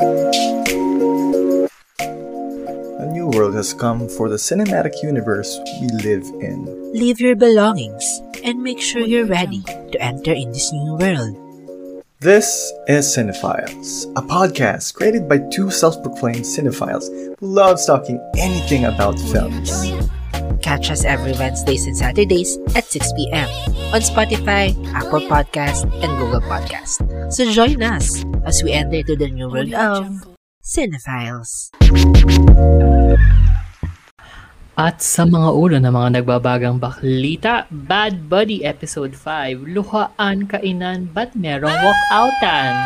A new world has come for the cinematic universe we live in. Leave your belongings and make sure you're ready to enter in this new world. This is Cinephiles, a podcast created by two self proclaimed cinephiles who love talking anything about films. Catch us every Wednesdays and Saturdays at 6 p.m. on Spotify, Apple Podcast, and Google Podcast. So join us as we enter to the new world of Cinephiles. At sa mga ulo ng mga nagbabagang baklita, Bad Buddy Episode 5, Luhaan Kainan Ba't Merong Walkoutan?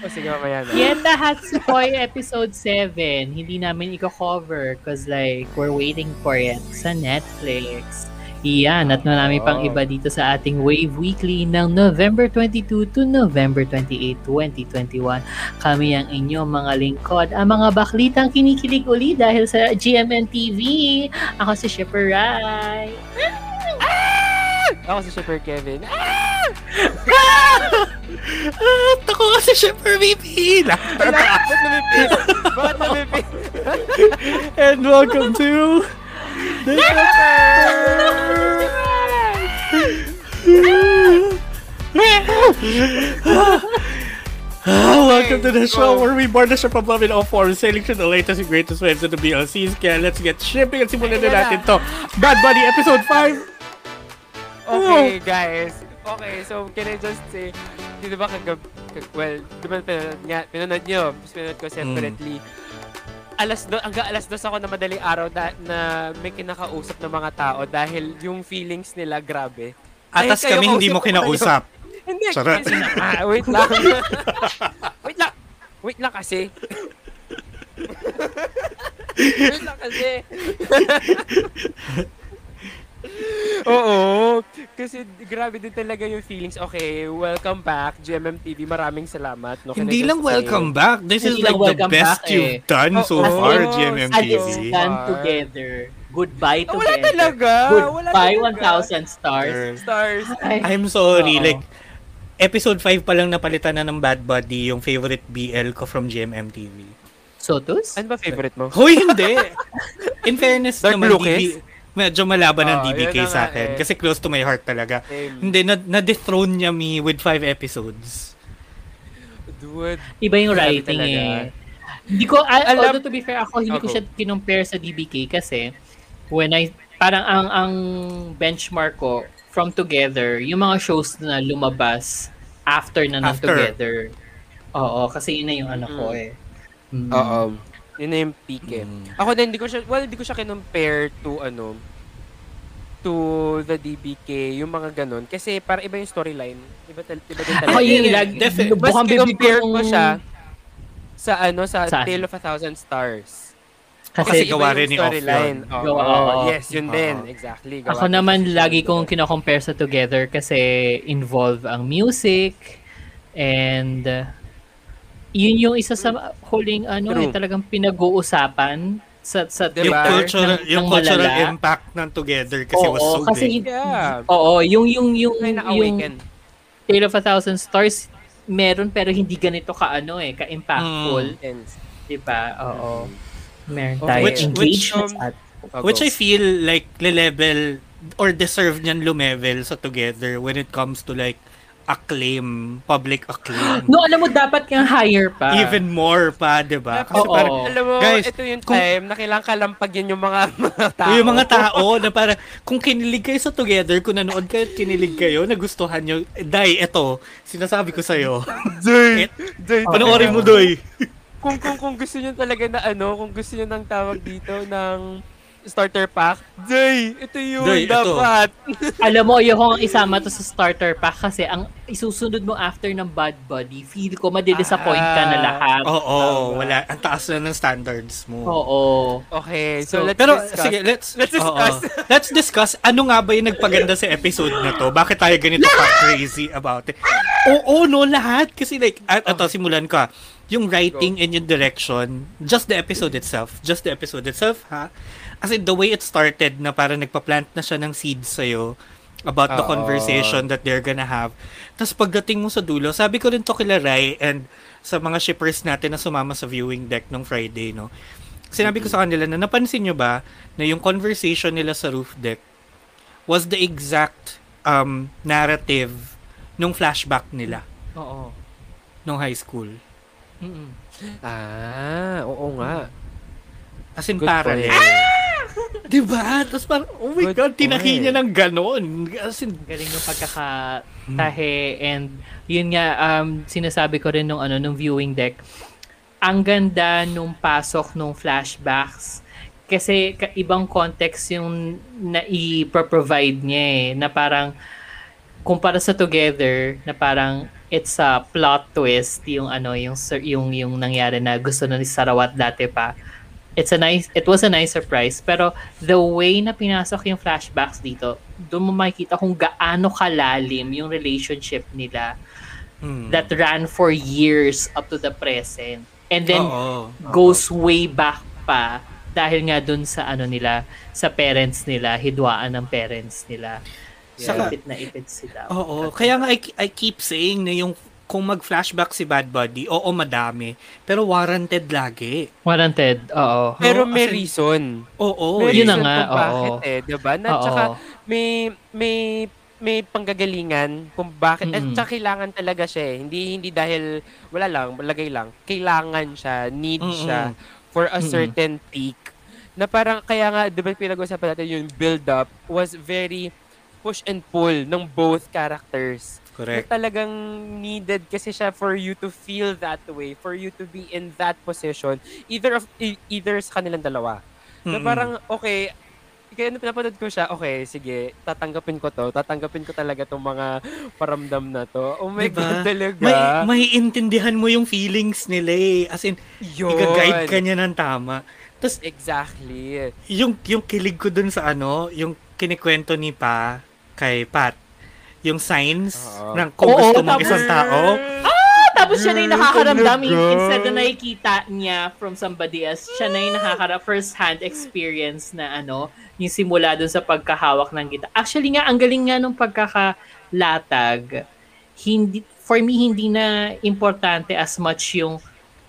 O sige, mamaya na. Yeta Hatsukoi Episode 7, hindi namin i-cover cause like, we're waiting for it sa Netflix. Iyan, at marami pang iba dito sa ating Wave Weekly ng November 22 to November 28, 2021. Kami ang inyong mga lingkod, ang mga baklitang kinikilig uli dahil sa GMN TV. Ako si Shipper Rai. Ako si Super Kevin. At ako kasi syempre VP! Bakit namipil? Bakit namipil? And welcome to the Ah, welcome to the show where we board the ship of love in all forms, sailing through the latest and greatest waves of the BLCs. Kaya let's get shipping at simulan na natin to. Bad Buddy Episode 5! Okay, guys. Okay, so can I just say, di ba kagab... kag- Well, di ba pinanood, nga, pinanood nyo, pinanood ko separately. Alas do, hanggang alas dos ako na madaling araw na, na may kinakausap ng mga tao dahil yung feelings nila grabe. Atas kami hindi mo kinausap. Hindi. Charot. Kasi, ah, wait lang. wait lang. Wait lang kasi. wait lang kasi. Oo. Kasi grabe din talaga yung feelings. Okay, welcome back, GMM TV. Maraming salamat. No? Hindi lang welcome back. This is Hindi like lang the best back, you've eh. done so Oo. far, Oo. GMM And TV. it's done together. Goodbye together. wala talaga. Wala Goodbye talaga. 1,000 stars. Stars. Ay, I'm sorry, Oo. like, episode 5 pa lang napalitan na ng Bad Buddy yung favorite BL ko from GMM TV. Sotus? Ano ba favorite mo? Hoy, hindi! In fairness Dark naman, Lucas? DB, medyo malaban ng Ah, DBK sa akin. eh. Kasi close to my heart talaga. Same. Hindi, na, na-dethrone niya me with 5 episodes. Dude. Iba yung writing eh. Hindi ko, al- Alam- although to be fair, ako hindi ko Ako. siya kinumpare sa DBK kasi when I, parang ang, ang benchmark ko from Together, yung mga shows na lumabas after na ng After. Together. Oo, kasi yun na yung ano ko eh. Mm. Oo. Yun na yung peak eh. Ako din, hindi ko siya, well, hindi ko siya kinumpare to, ano, to the DBK, yung mga ganun. Kasi para iba yung storyline. Iba, tal- iba din talaga. Ako yun, Yeah, lag, defi- Mas kinumpare ko siya sa, ano, sa Saan? Tale of a Thousand Stars. Kasi Kasi, gawa rin yung ni Off storyline. yun. Oo, Gawa- oo. yes, yun din. Oo. Exactly. ako Gawa naman din. lagi kong kinocompare sa Together kasi involve ang music and uh, yun yung isa sa huling ano True. eh, talagang pinag-uusapan sa sa Diba? Yung cultural, ng- yung ng cultural malala. impact ng Together kasi was Oo, so kasi big. Yeah. Oo, yung yung yung yung na-awaken. Tale of a Thousand Stars meron pero hindi ganito ka ano eh, ka-impactful, Intense. 'di ba? Oo. Meron Okay. tayo Which- which, um, at Which. I feel like le-level or deserve niyan lumevel sa Together when it comes to like acclaim, public acclaim. No, alam mo dapat kang higher pa. Even more pa, 'di ba? Kasi Oo. parang Alam mo, Guys, ito yung kung- time na kailangan kalampagin yung mga, mga tao. yung mga tao na para kung kinilig kayo sa Together, kung nanood kayo at kinilig kayo, nagustuhan nyo, Day, eto, sinasabi ko sa'yo. Doy! Et- Doy! Panoorin mo, Doy. Kung, kung, kung gusto nyo talaga na ano, kung gusto nyo ng tawag dito, ng starter pack. Day, ito yun, Day, ito. dapat. Alam mo, yung isama to sa starter pack kasi ang isusunod mo after ng Bad Buddy, feel ko madidisappoint ka na Ah. lahat. Oo, Tama. wala. Ang taas na ng standards mo. Oo. Okay, so, So, let's Pero discuss. sige, let's Let's discuss. oo. let's discuss ano nga ba yung nagpaganda sa episode na to? Bakit tayo ganito ka crazy about it? Oo, no, lahat kasi like at ito simulan ko. ah. Yung writing and yung direction, just the episode itself, just the episode itself, ha? As in, the way it started na parang nagpa-plant na siya ng seeds sa'yo about the Oo. conversation that they're gonna have. Tapos pagdating mo sa dulo, sabi ko rin to kila Rai and sa mga shippers natin na sumama sa viewing deck nung Friday, no? Sinabi ko sa kanila na napansin nyo ba na yung conversation nila sa roof deck was the exact um, narrative nung flashback nila Oo. nung high school. Mm-mm. Ah, oo nga. As in Good parallel. point. Diba? Tapos parang, oh my Good God, point. niya ng ganon. As in, Galing ng pagkakatahe and yun nga um sinasabi ko rin nung ano nung viewing deck. Ang ganda nung pasok nung flashbacks kasi ka- ibang context yung na-i-provide niya eh, na parang kumpara sa Together na parang it's a plot twist yung ano yung yung yung nangyari na gusto na ni Sarawat dati pa it's a nice it was a nice surprise pero the way na pinasok yung flashbacks dito doon mo makikita kung gaano kalalim yung relationship nila hmm. that ran for years up to the present and then Oo. goes way back pa dahil nga dun sa ano nila sa parents nila hidwaan ng parents nila Saka- ipit na ipit sila Oo. Kaya nga, I, I keep saying na yung kung mag-flashback si Bad Buddy, oo, madami. Pero warranted lagi. warranted oo Pero may as in- reason. Oo. May yun na reason nga, kung bakit oo. eh, 'di ba? Na Oo. tsaka may may may panggagalingan kung bakit at Mm-mm. tsaka kailangan talaga siya eh. Hindi hindi dahil wala lang, lagay lang. Kailangan siya, need Mm-mm. siya for a certain peak. Na parang kaya nga 'di ba pinag-usapan natin yung build up was very push and pull ng both characters. Correct. Na talagang needed kasi siya for you to feel that way, for you to be in that position, either of e- either sa kanilang dalawa. Na Mm-mm. parang okay, kaya nung pinapanood ko siya, okay, sige, tatanggapin ko to, tatanggapin ko talaga tong mga paramdam na to. Oh my Diba? God, talaga. May, maiintindihan mo yung feelings nila eh. As in, Yun. i-guide ka niya ng tama. Tapos, Exactly. yung, yung kilig ko dun sa ano, yung kinikwento ni Pa kay Pat, yung signs Oo. ng kung Oo, gusto mong tapos- isang tao, tapos siya na yung nakakaramdam Talaga? instead na nakikita niya from somebody else siya na yung nakakara first hand experience na ano yung simula dun sa pagkahawak ng gita actually nga ang galing nga nung pagkakalatag hindi for me hindi na importante as much yung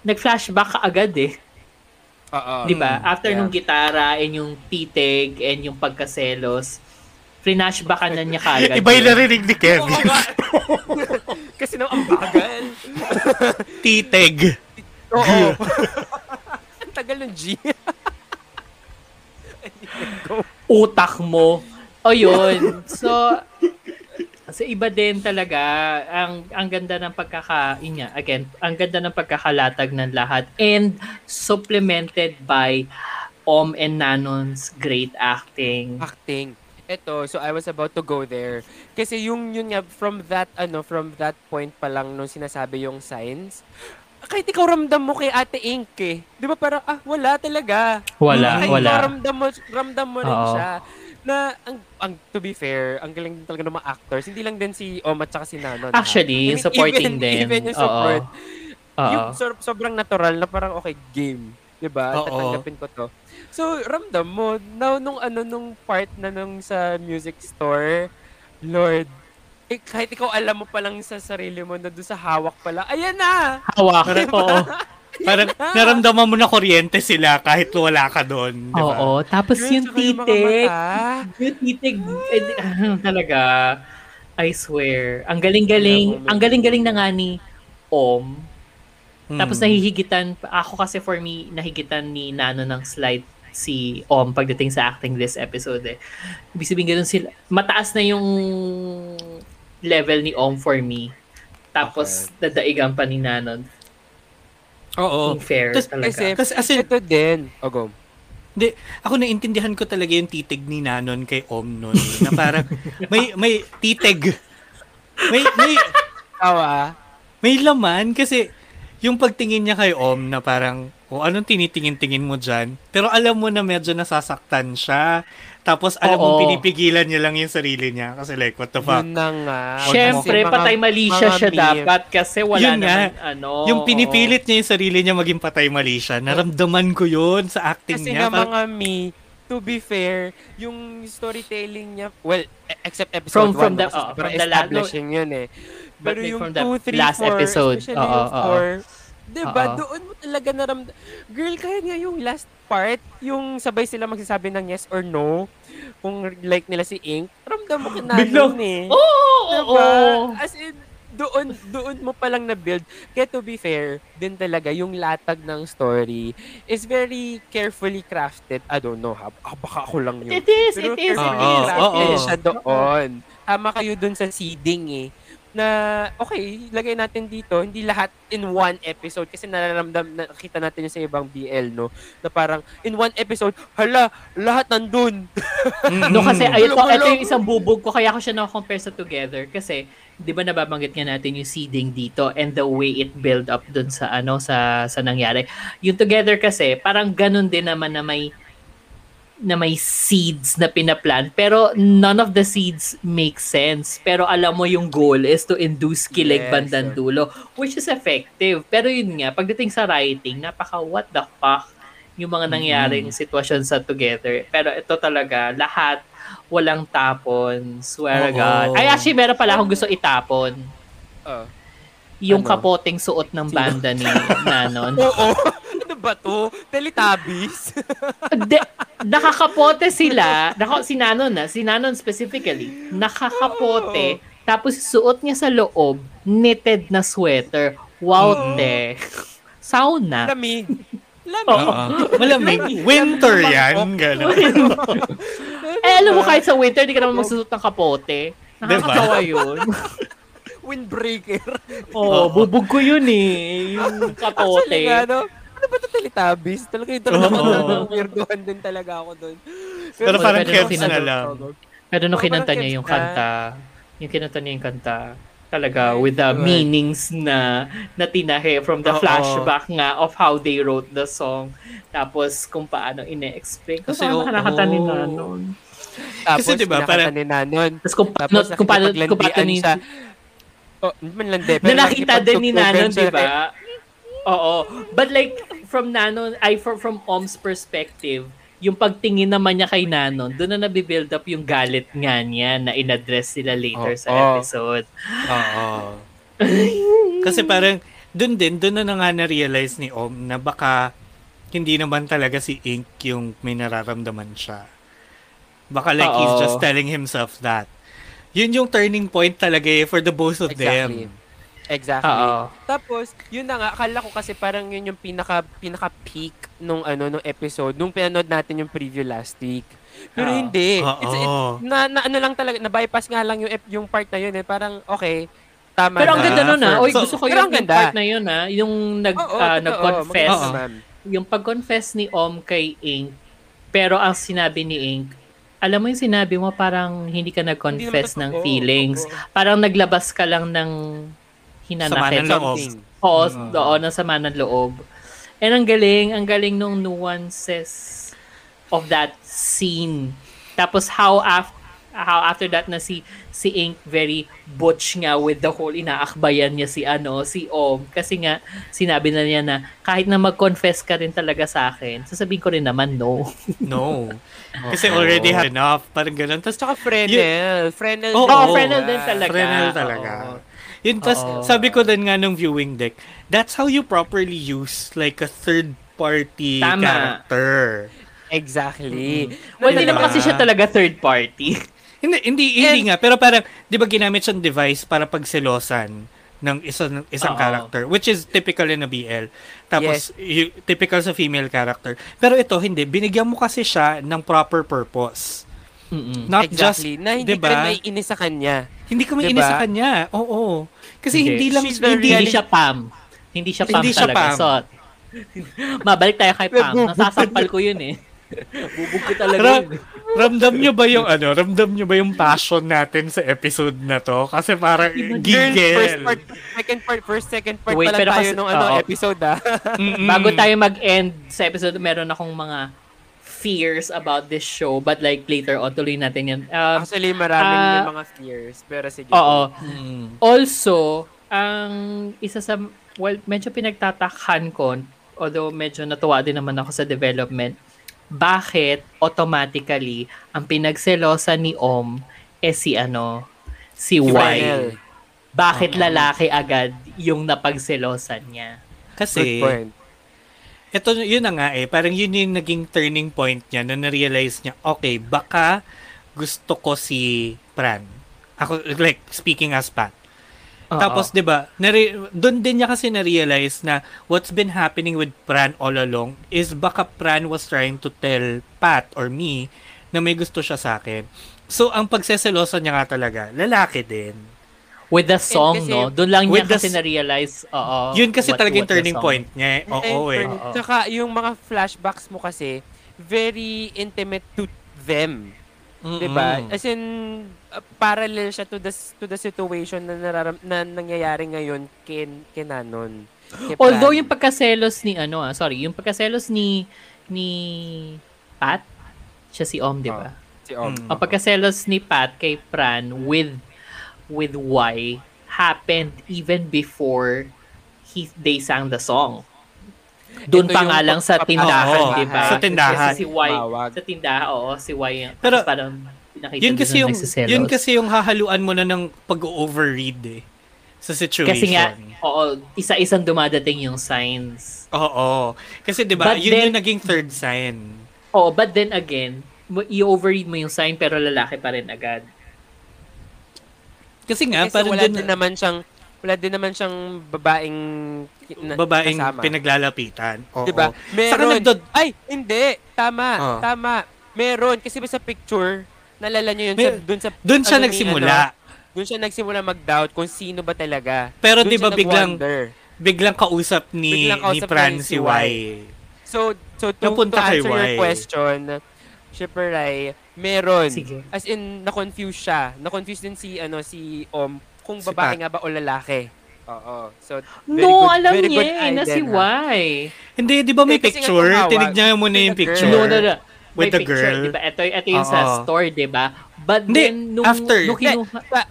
nag-flashback ka agad eh Oo. 'di ba? After yeah. nung gitara and yung titig and yung pagkaselos, flashbackan na niya kaagad. iba yung yun. narinig ni Kevin. Kasi nang ang bagal. Titeg. Oo. ang tagal ng G. utak mo. O yun. So, so iba din talaga. Ang, ang ganda ng pagkaka, yun nga, again, ang ganda ng pagkakalatag ng lahat. And supplemented by Om and Nanon's great acting. acting. Ito, so I was about to go there. Kasi yung yun nga from that ano, from that point pa lang nung sinasabi yung signs, kahit ikaw ramdam mo kay Ate Ink eh. 'Di ba parang ah wala talaga. Wala, kahit wala. ramdam mo ramdam mo rin Oo. siya. Na ang, ang to be fair, ang galing din talaga ng mga actors. Hindi lang din si Om at saka si Nanon. ha? Actually, I mean, supporting even, din. Even yung Oo. support. Oo. Yung so- sobrang natural na parang okay, game. 'Di ba? Oo. Tatanggapin ko to. So, ramdam mo, now, nung ano, nung part na nung sa music store, Lord, eh, kahit ikaw alam mo pa lang sa sarili mo na doon sa hawak pala, ayan na! Hawak. Parang- Oo. Parang naramdaman mo na kuryente sila kahit wala ka doon. Di ba? Oo. Tapos Yun, yung titig. Yung titig. eh, di- talaga. I swear. Ang galing-galing. Ang galing-galing na nga ni Om. Hmm. Tapos nahihigitan, ako kasi for me, nahigitan ni Nano ng slide si Om pagdating sa acting this episode eh. Ibig sabihin ganun sila, mataas na yung level ni Om for me. Tapos dadaigan pa ni Nanon. Oo. Yung fair Tas- talaga. Kasi, Kasi as in, ito din, oh, go. Hindi, ako naintindihan ko talaga yung titig ni Nanon kay Om nun. na parang, may, may titig. May, may, Tawa. may laman kasi yung pagtingin niya kay Om na parang, o anong tinitingin-tingin mo dyan? Pero alam mo na medyo nasasaktan siya. Tapos alam mo Oo. pinipigilan niya lang yung sarili niya. Kasi like, what the fuck? Yun na nga. Kasi mga- patay mali siya mga siya meme. dapat kasi wala Yun nga. naman ano. yung pinipilit niya yung sarili niya maging patay mali siya. Naramdaman ko yun sa acting Kasi niya. nga Parang- mga me, to be fair, yung storytelling niya, well, e- except From- episode 1, from the- oh, sobrang from the last- establishing yun eh. But Pero like yung from the 2, 3, last 4, episode, especially oo, yung oo. 4, diba, Oo. doon mo talaga naramdaman. Girl, kaya nga yung last part, yung sabay sila magsasabi ng yes or no, kung like nila si Ink, ramdam mo kinanon eh. Oo, oo, Diba? oo. As in, doon, doon mo palang na-build. Kaya to be fair, din talaga, yung latag ng story is very carefully crafted. I don't know, ha? Ah, baka ako lang yun. It is, Pero it is, it carefully Oo, is. crafted oo. siya doon. Tama kayo dun sa seeding eh na okay, lagay natin dito, hindi lahat in one episode kasi nararamdam nakita natin yung sa ibang BL no na parang in one episode, hala, lahat nandun. No, kasi Mm. ay, ito, Bulong-bulong. ito yung isang bubog ko, kaya ko siya na-compare sa Together. Kasi, di ba nababanggit nga natin yung seeding dito and the way it build up dun sa, ano, sa, sa nangyari. Yung Together kasi, parang ganun din naman na may na may seeds na pinaplan pero none of the seeds make sense pero alam mo yung goal is to induce kilig Yes. bandang dulo which is effective pero yun nga pagdating sa writing napaka what the fuck yung mga nangyaring sitwasyon sa together pero ito talaga lahat walang tapon swear to. God ay actually meron pala akong gusto itapon Ah. yung Ano? kapoteng suot ng banda ni Nanon Oo. Ano ba to? Teletubbies? De, nakakapote sila, naka, si Nanon na, si Nanon specifically, nakakapote, tapos suot niya sa loob, knitted na sweater. Wow, te. Sauna. Lamig. Lamig. Oo. Malamig. Winter yan. Gano'n. Eh, alam mo, kahit sa winter, di ka naman magsusuot ng kapote. Nakakatawa yun. Windbreaker. Oo, bubog ko yun eh. Yung kapote. Actually nga, no? Ano ba ito Teletubbies? Talaga yung talaga Oo. weirdohan din talaga ako doon. Pero Pero parang kinanta- na lang. Pero nung Oo, kinanta niya yung ka. kanta, yung kinanta niya yung kanta, talaga with the meanings na na tinahe from the Oo. flashback nga of how they wrote the song. Tapos kung paano ine-explain. Kasi, paano oo. nakakanta ni Nanon. Tapos, Kasi diba, parang- ni Nanon. Tapos kung paano, kung paano, kung paano ni, siya. Oh, hindi man landi. pero na nakita din ni Nanon, di ba? Oo. But like, from Nanon, ay from, from Om's perspective, yung pagtingin naman niya kay Nanon, doon na nabibuild up yung galit nga niya na in-address sila later sa Oo. episode. Oo. Kasi parang, dun din, dun na, na nga na-realize ni Om na baka hindi naman talaga si Ink yung may nararamdaman siya. Baka like he's Oo. just telling himself that. Yun yung turning point talaga eh for the both of Exactly. them. Exactly. Oo. Tapos, yun na nga, akala ko kasi parang yun yung pinaka, pinaka peak nung ano, nung episode, nung pinanood natin yung preview last week. Pero Oo. hindi. Oo. It's, it, na, na, ano lang talaga, na-bypass nga lang yung, yung part na yun eh. Parang, okay, tama Pero ang na. ganda nun ah. Oy, so- gusto ko pero yung, ang yung ganda. part na yun ah. Yung nag, Oo, ah, totoo. nag-confess. Naman. Yung pag-confess ni Om kay Ink, pero ang sinabi ni Ink, alam mo yung sinabi mo parang hindi ka nag-confess Hindi ng feelings. Oo. Parang naglabas ka lang ng Sama hinanakit. ng loob. Something. Oo, Mm. oo, ng sama ng loob. And ang galing, ang galing nung nuances of that scene. Tapos how after how after that na si si Ink very butch nga with the whole inaakbayan niya si ano si Om kasi nga sinabi na niya na kahit na mag-confess ka rin talaga sa akin sasabihin ko rin naman no No. Kasi already had enough. Parang ganun. Tapos Tsaka Fresnel. Fresnel. Oo, din Oo, talaga. Fresnel din talaga. Fresnel talaga. Oo. Yun, tas, Oo. sabi ko din nga nung viewing deck, that's how you properly use like a third party Tama. character. Exactly. well hindi Diba? naman kasi siya talaga third party Hindi, hindi, hindi nga. Pero parang, di ba ginamit siyang device para pagselosan ng isang, isang Oo. character, which is typical in a BL. Tapos, y- typical sa female character. Pero ito, hindi. Binigyan mo kasi siya ng proper purpose. Mm-mm. Not exactly. just, na hindi diba? ka rin maiinis sa kanya. Hindi may Diba? inis sa kanya. Oo. Kasi Hindi. hindi lang, She's hindi, hindi siya Pam hindi siya Pam Hindi siya talaga Pam. so mabalik tayo kay Pam nasasampal ko yun eh Bubog ko talaga Ra- yun. ramdam nyo ba yung ano? Ramdam nyo ba yung passion natin sa episode na to? Kasi parang Girl, first gigil. part, second part, first, second part Wait, pa lang pero tayo kasi- nung ano, oo. episode ah. Bago tayo mag-end sa episode, meron akong mga fears about this show. But like later on, tuloy natin yan. Um, Actually, maraming Ah, yung mga fears. Pero sige. oo. Mm. Also, ang isa sa, well, medyo pinagtatakhan ko, although medyo natuwa din naman ako sa development, bakit automatically ang pinagselosa ni Om eh si ano, si Y. Fresnel. Bakit lalaki agad yung napagselosan niya? Good Kasi, point. Ito yun na nga eh, parang yun yung naging turning point niya na na-realize niya, okay, baka gusto ko si Pran. Ako, like, speaking as Pat. Tapos, di ba, nare- doon din niya kasi na-realize na what's been happening with Pran all along is baka Pran was trying to tell Pat or me na may gusto siya sa akin. So, ang pagseselosa niya nga talaga, lalaki din. With the song, kasi- no? Doon lang niya the kasi na-realize, oo. Yun kasi what- talaga yung turning point niya. eh. Oo And eh. for- Oo. Tsaka yung mga flashbacks mo kasi, very intimate to them. Mm-mm. 'di ba? As in uh, parallel siya to the to the situation na nararam, na nangyayari ngayon kin kinanon. Kay Although yung pagkaselos ni ano, ah, sorry, yung pagkaselos ni ni Pat, siya si Om, di ba? si Om. Mm. Ang pagkaselos ni Pat kay Pran with with Y happened even before he they sang the song. Doon pa nga lang sa tindahan, Oo, di ba? sa tindahan. Kasi si Y, Tumawag. sa tindahan, oo, si Y. Pero, parang pinakita Yun kasi yung yun kasi yung hahaluan mo na ng pag-overread eh sa situation. Kasi nga, oo, isa-isang dumadating yung signs. Oo. Kasi 'di ba, But yun then- yung naging third sign. Oh, but then again, mo- i-overread mo yung sign pero lalaki pa rin agad. Kasi nga Kasi parang wala dun, din naman siyang wala din naman siyang babaeng na, babaeng kasama. pinaglalapitan. Oo. 'Di ba? Saka Meron. nagdod- Ay, hindi. Tama. Oh. Tama. Meron kasi ba sa picture, nalala niyo yun sa May- dun sa Doon siya ano ni, nagsimula. ano, dun siya nagsimula mag-doubt kung sino ba talaga. Pero Dun 'di ba biglang nag-wonder. biglang kausap ni Biglang ni kausap Fran niya si si Y. So, so to, to kay answer your question, Shipper Rai, meron. Sige. As in, na-confuse siya. Na-confuse din si, ano, si Om kung Si babae Pat. nga ba o lalaki. Oo. So, very no, good, alam very niya good eh, na si? Y. Hindi, 'di ba may Eh, picture? Tinignan mo na yung With the picture. girl. No, no, no. With May the picture, girl. Diba? Ito, ito yung sa Oo. store, di ba? But Hindi, then, nung, after. nung kinuha, Sa-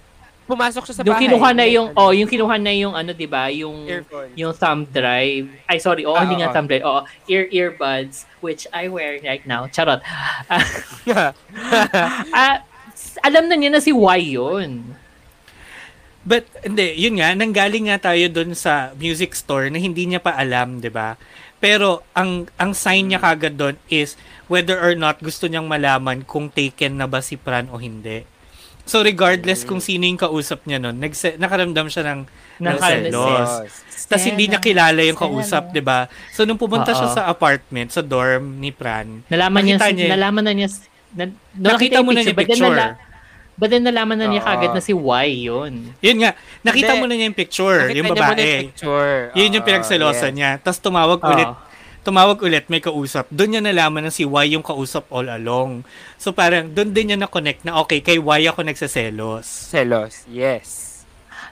pumasok siya sa nung bahay. kinuha na yung, ano, oh, yung kinuha na yung, ano, di ba? Yung, earphone. yung thumb drive. Ay, sorry. Oo, Ah, hindi nga thumb drive. Oo, ear earbuds, which I wear right now. Charot. Ah, s- alam na niya na si Y yun. But hindi, yun nga, nanggaling nga tayo doon sa music store na hindi niya pa alam, 'di ba? Pero ang ang sign niya kagad doon is whether or not gusto niyang malaman kung taken na ba si Pran o hindi. So regardless kung sino yung kausap niya noon, nagse- nakaramdam siya ng ng selos. Tapos hindi niya kilala yung kausap, 'di ba? So nung pumunta siya Oo. sa apartment, sa dorm ni Pran, Nalaman niya, Nakita niya- nalaman na niya, na, nung nakita yung mo na niya yung but then picture. nala- But then nalaman na niya Oo. kagad na si Y yun. Yun nga, nakita Hindi. mo na niya yung picture, Nakita yung niya muna babae. picture. Yun yung Oo, pinagselosan niya. Tapos tumawag Oo. Tumawag ulit, may kausap. Doon niya nalaman na si Y yung kausap all along. So parang doon din niya na-connect na okay, kay Y ako nagsaselos. Selos, yes.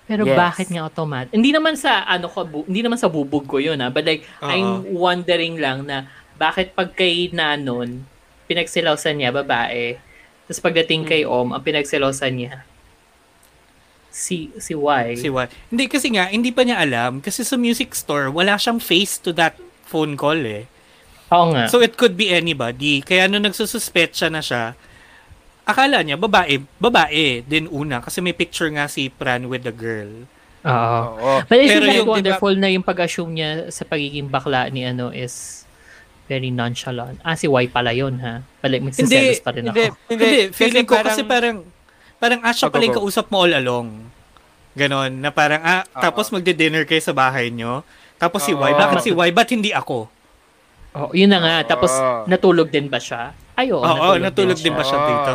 Pero Yes. bakit nga automatic? Hindi naman sa ano ko, bu- hindi naman sa bubog ko yun ah. But like, Oo. I'm wondering lang na bakit pag kay Nanon, pinagsilosan niya babae. Tapos pagdating kay Om, ang pinagsilosan niya si si Y. Si Y. Hindi kasi nga, hindi pa niya alam. Kasi sa music store, wala siyang face to that phone call eh. Oo nga. So it could be anybody. Kaya nung nagsususpetsa na siya, akala niya, babae, babae din una. Kasi may picture nga si Pran with the girl. Oo. Oo. But isn't Pero yung- wonderful na yung pag-assume niya sa pagiging bakla ni ano is very nonchalant. Ah, si Y pala yun, ha? Balik, magsiselos pa rin ako. Hindi, hindi. Hindi, feeling ko kasi parang- parang, parang ah, siya pala yung kausap mo all along. Ganon, na parang, ah, Oo. tapos magdi-dinner kayo sa bahay nyo. Tapos si Y, bakit si Y? Ba't hindi ako? Oh, yun na nga. Tapos, natulog din ba siya? Ay, oo. Oo, natulog din ba siya dito?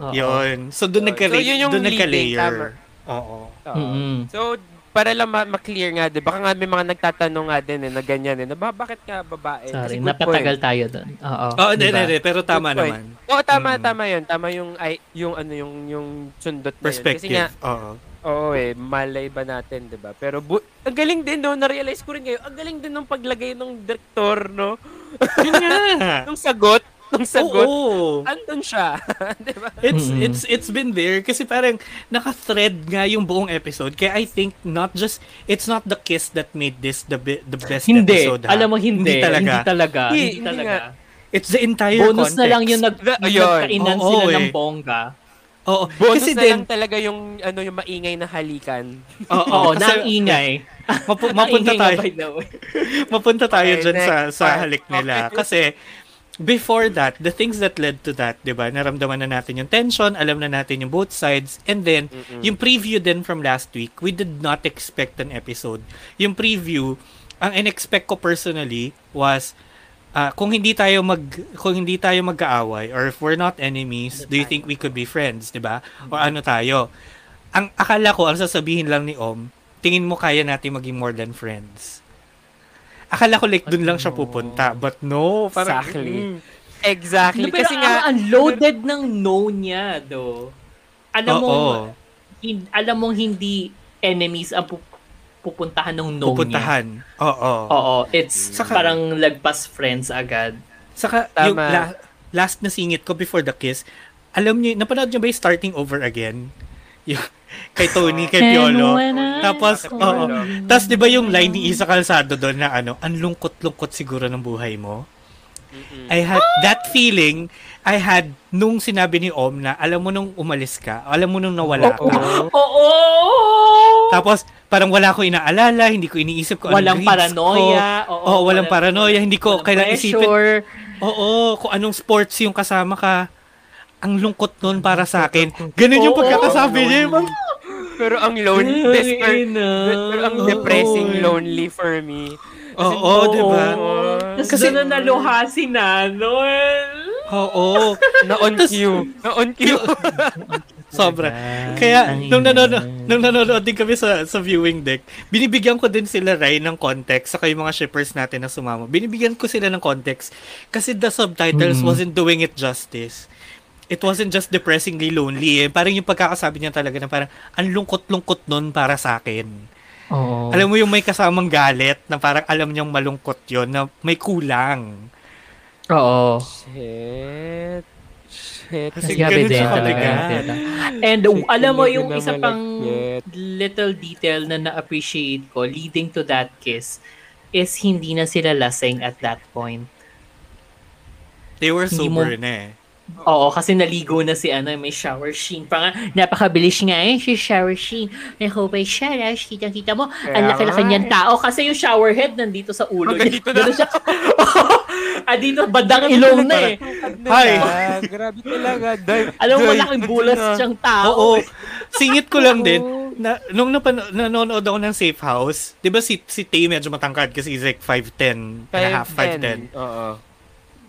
Oo. Yun. So, doon So, nagka, so yun yung doon leading, nagka-layer. Oo. Mm-mm. So, para lang ma- ma-clear nga din. Baka nga may mga nagtatanong nga din eh, na ganyan eh. Na, ba, bakit nga babae? Sorry, napatagal point. tayo doon. Oo. Oo, hindi, diba? hindi, pero tama Good naman. Oo, tama, Mm. tama yun. Tama yung, ay, yung ano, yung, yung sundot na yun. Kasi Perspective. nga, Oo. Oo eh, malay ba natin, di ba? Pero, bu- ang galing din, no? Na-realize ko rin ngayon, ang galing din ng paglagay ng direktor, no? Yun nga. Nung sagot, nung sagot, Oo. andun siya. di ba? It's Mm-mm. it's it's been there kasi parang naka-thread nga yung buong episode. Kaya I think not just it's not the kiss that made this the be- the best Hindi. episode. ha? Alam mo, hindi. Hindi talaga. Hindi talaga. Hindi, Hindi, hindi talaga. It's the entire Bonus context. na lang yung nag, The- nagkainan Oo, sila eh. ng bongga. Oo. Bonus kasi na din, lang talaga yung, ano, yung maingay na halikan. oo, Oo, kasi na ingay. mapu- mapunta Naingay tayo, mapunta tayo Okay, dyan sa, next sa part. halik nila. Okay. Kasi, before that, the things that led to that, di ba, naramdaman na natin yung tension, alam na natin yung both sides, and then, yung preview din from last week, we did not expect an episode. Yung preview, ang in-expect ko personally was, ah, kung hindi tayo mag kung hindi tayo magkaaway or if we're not enemies, do you think we could be friends, 'di ba? O ano tayo? Ang akala ko ang sasabihin lang ni Om, tingin mo kaya natin maging more than friends. Akala ko like dun lang siya pupunta, but no, parang Exactly. Mm. Exactly. No, pero Kasi ang, nga, ang loaded ng no niya, do. Alam mo, Oo. hin- alam mong hindi enemies ang pupuntahan ng no niya. pupuntahan. Oo. Oo, it's Saka- parang lagpas friends agad. Saka Tama. yung la- last na singit ko before the kiss, alam niyo, napanood niyo ba yung starting over again? Yung, kay Tony, kay Piolo. Tapos, oo. Tapos, di ba yung line ni Isa Calzado doon na ano, ang lungkot-lungkot siguro ng buhay mo? I had that feeling I had nung sinabi ni Om na alam mo nung umalis ka, alam mo nung nawala ka. Oo! Tapos parang wala ko inaalala, hindi ko iniisip ko Walang anong grades paranoia. ko. Oo, Oo, walang paranoia, hindi ko walang kailangan isipin. pressure. Oo, kung anong sports yung kasama ka. Ang lungkot nun para sa akin. Ganun yung pagkakasabi niya. Mga, pero ang lonely, pero ang depressing lonely for me. Oo, di ba? Tapos Kasi- doon na naluha si Nanoel. Oo. Na on cue. Na on cue. Sobra. Kaya, nung nanonood, nung nanonood din kami sa, sa viewing deck, binibigyan ko din sila, Ray, ng context, saka yung mga shippers natin na sumama. Binibigyan ko sila ng context kasi the subtitles Mm. wasn't doing it justice. It wasn't just depressingly lonely. Eh. Parang yung pagkakasabi niya talaga na parang, ang lungkot-lungkot nun para sa akin. Oo. Alam mo yung may kasamang galit na parang alam niyang malungkot yon na may kulang. Oo. Shit. Shit. Kasi Grabe din talaga. And Kasi alam mo yung isa pang like little detail na na-appreciate ko leading to that kiss is hindi na sila lasing at that point. They were Hindi mo- sober na eh. Oo, kasi naligo na si ano, may shower scene. Pa nga, napakabilis nga eh, si shower scene. I hope I share, kitang-kita mo, ang laki-laki nga niyang tao. Kasi yung shower head nandito sa ulo Hanggang niya. dito na. Siya. ah, dito, bandang ilong na eh. Hi. Grabe talaga. Dive, Alam mo, malaking na bulas siyang tao. Oo. Singit ko lang din, na, nung napan- nanonood ako ng Safe House, di ba si, si Tay medyo matangkad kasi he's like 5'10 and a half, 5'10. Oo.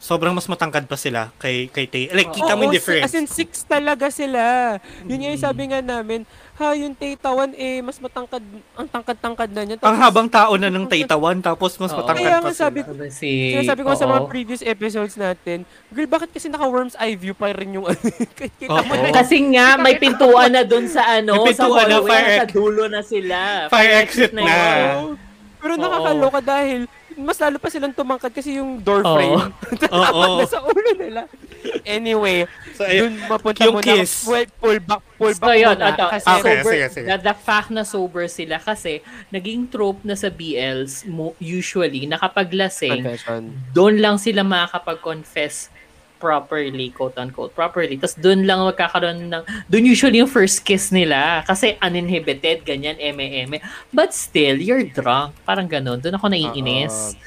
Sobrang mas matangkad pa sila kay, kay Tay. Like, kita mo yung difference. As in, six talaga sila. Yun yung sabi nga namin, ha, yung Taitawan, eh, mas matangkad, ang tangkad-tangkad na niya. Ang Tapos, habang tao na ng Taitawan, tapos mas Oo. matangkad Kaya pa nga sila. sabi Si, Sinasabi ko sa mga previous episodes natin, girl, bakit kasi naka-worm's eye view pa rin yung ano? Kita mo na. Kasi nga, may pintuan na doon sa ano, May sa pintuan na, hallway, fire sa dulo na sila. Fire exit na. yun. Pero nakakaloka dahil mas lalo pa silang tumangkad kasi yung door Oo. frame. Oo. na sa ulo nila. Anyway, So, ayun. dun mapunta Yung muna. kiss. Pull, pull back, pull So, back yun, muna. ito, kasi, Okay, sober, sige, sige. The, the fact na sober sila kasi naging trope na sa BLs mo, usually, nakapaglasing, doon lang sila makakapag-confess properly, quote-unquote, properly. Tapos doon lang magkakaroon ng, doon usually yung first kiss nila. Kasi uninhibited, ganyan, eme-eme. But still, you're drunk. Parang ganun. Doon ako naiinis.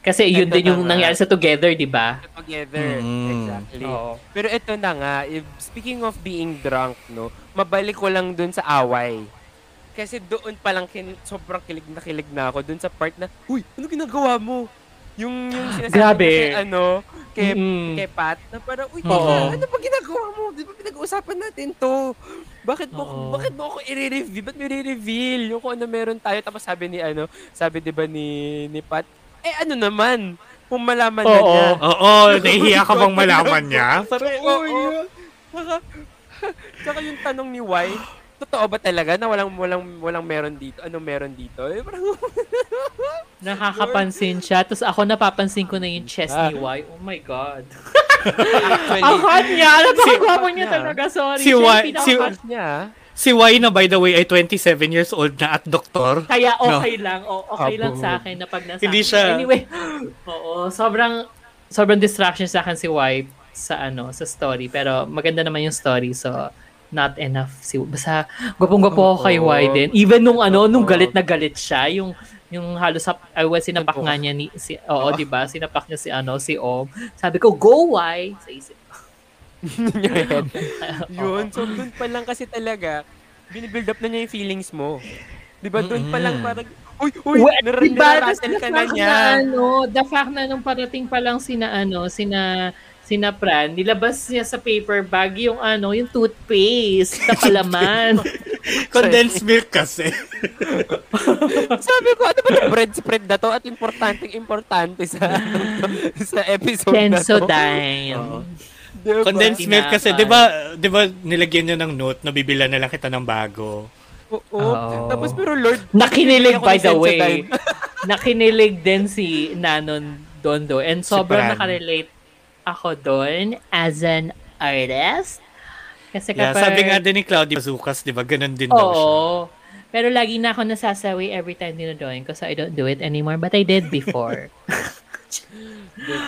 Kasi yun Ito din yung na nga. nangyari sa Together, di ba? Together. Mm. Exactly. Pero ito na nga, if, speaking of being drunk, no, mabalik ko lang dun sa away. Kasi doon pa lang kin- sobrang kilig na kilig na ako dun sa part na, Uy, ano ginagawa mo? Yung, yung sinasabi Grabe. kay, ano, kay, Mm. kay Pat, na parang, uy, Oo. ano ba ginagawa mo? Di ba pinag-uusapan natin to? Bakit mo, Oo. bakit mo ako i-reveal? Ba't mo i-reveal? Yung kung ano meron tayo. Tapos sabi ni, ano, sabi di ba ni, ni Pat, eh ano naman, kung malaman na Oo. niya. Oo, nahihiya ka bang malaman niya? Parang, Oo. oo. Tsaka, tsaka yung tanong ni Y, totoo ba talaga na walang walang walang meron dito? Anong meron dito? Eh, parang, Nakakapansin siya. Tapos ako napapansin ko na yung chest ni Y. Oh my God. actually, Ang hot niya! Napakagwapo niya niya. talaga. Sorry. Si Y- si- niya. si Y na by the way ay 27 years old na at doktor. Kaya okay lang. O, okay lang Abo. sa akin na pag nasa Hindi akin. siya- Anyway, oo, sobrang sobrang distraction sa akin si Y sa ano, sa story. Pero maganda naman yung story. So, not enough. Si, basta, gwapong-gwapo ako kay Y din. Even nung ano, nung galit na galit siya, yung yung halos sa ay well, sinapak nga niya ni si oo, 'di ba? Sinapak niya si ano, si Om. Sabi ko, "Go Y." Sa isip. Yun. So, dun pa lang kasi talaga, binibuild up na niya yung feelings mo. Di ba? Dun pa lang parang, uy, uy, Well, nar- diba, the ka na niya. ano, the fact na nung parating pa lang sina, ano, sina, sina Pran, nilabas niya sa paper bag yung, ano, yung toothpaste na palaman. Condensed milk kasi. Sabi ko, ano ba yung bread spread na to? At importante, importante sa, sa episode na to. Sensodyne. Diba? Condensed milk kasi. 'di ba? 'Di ba nilagyan niya ng note na bibilan na lang kita ng bago. Oo. Oo. Tapos pero Lord, Nakinilig by the way. Sensodyne. Nakinilig din si Nanon Dondo. And sobrang Pran. nakarelate ako doon as an artist. Kasi Yeah, kapag... sabi nga din ni Claudia Bazucas, 'di ba? Ganun din daw siya. Oo. Pero lagi na ako nasasawi every time dinodoin ko so I don't do it anymore. But I did before. Diba?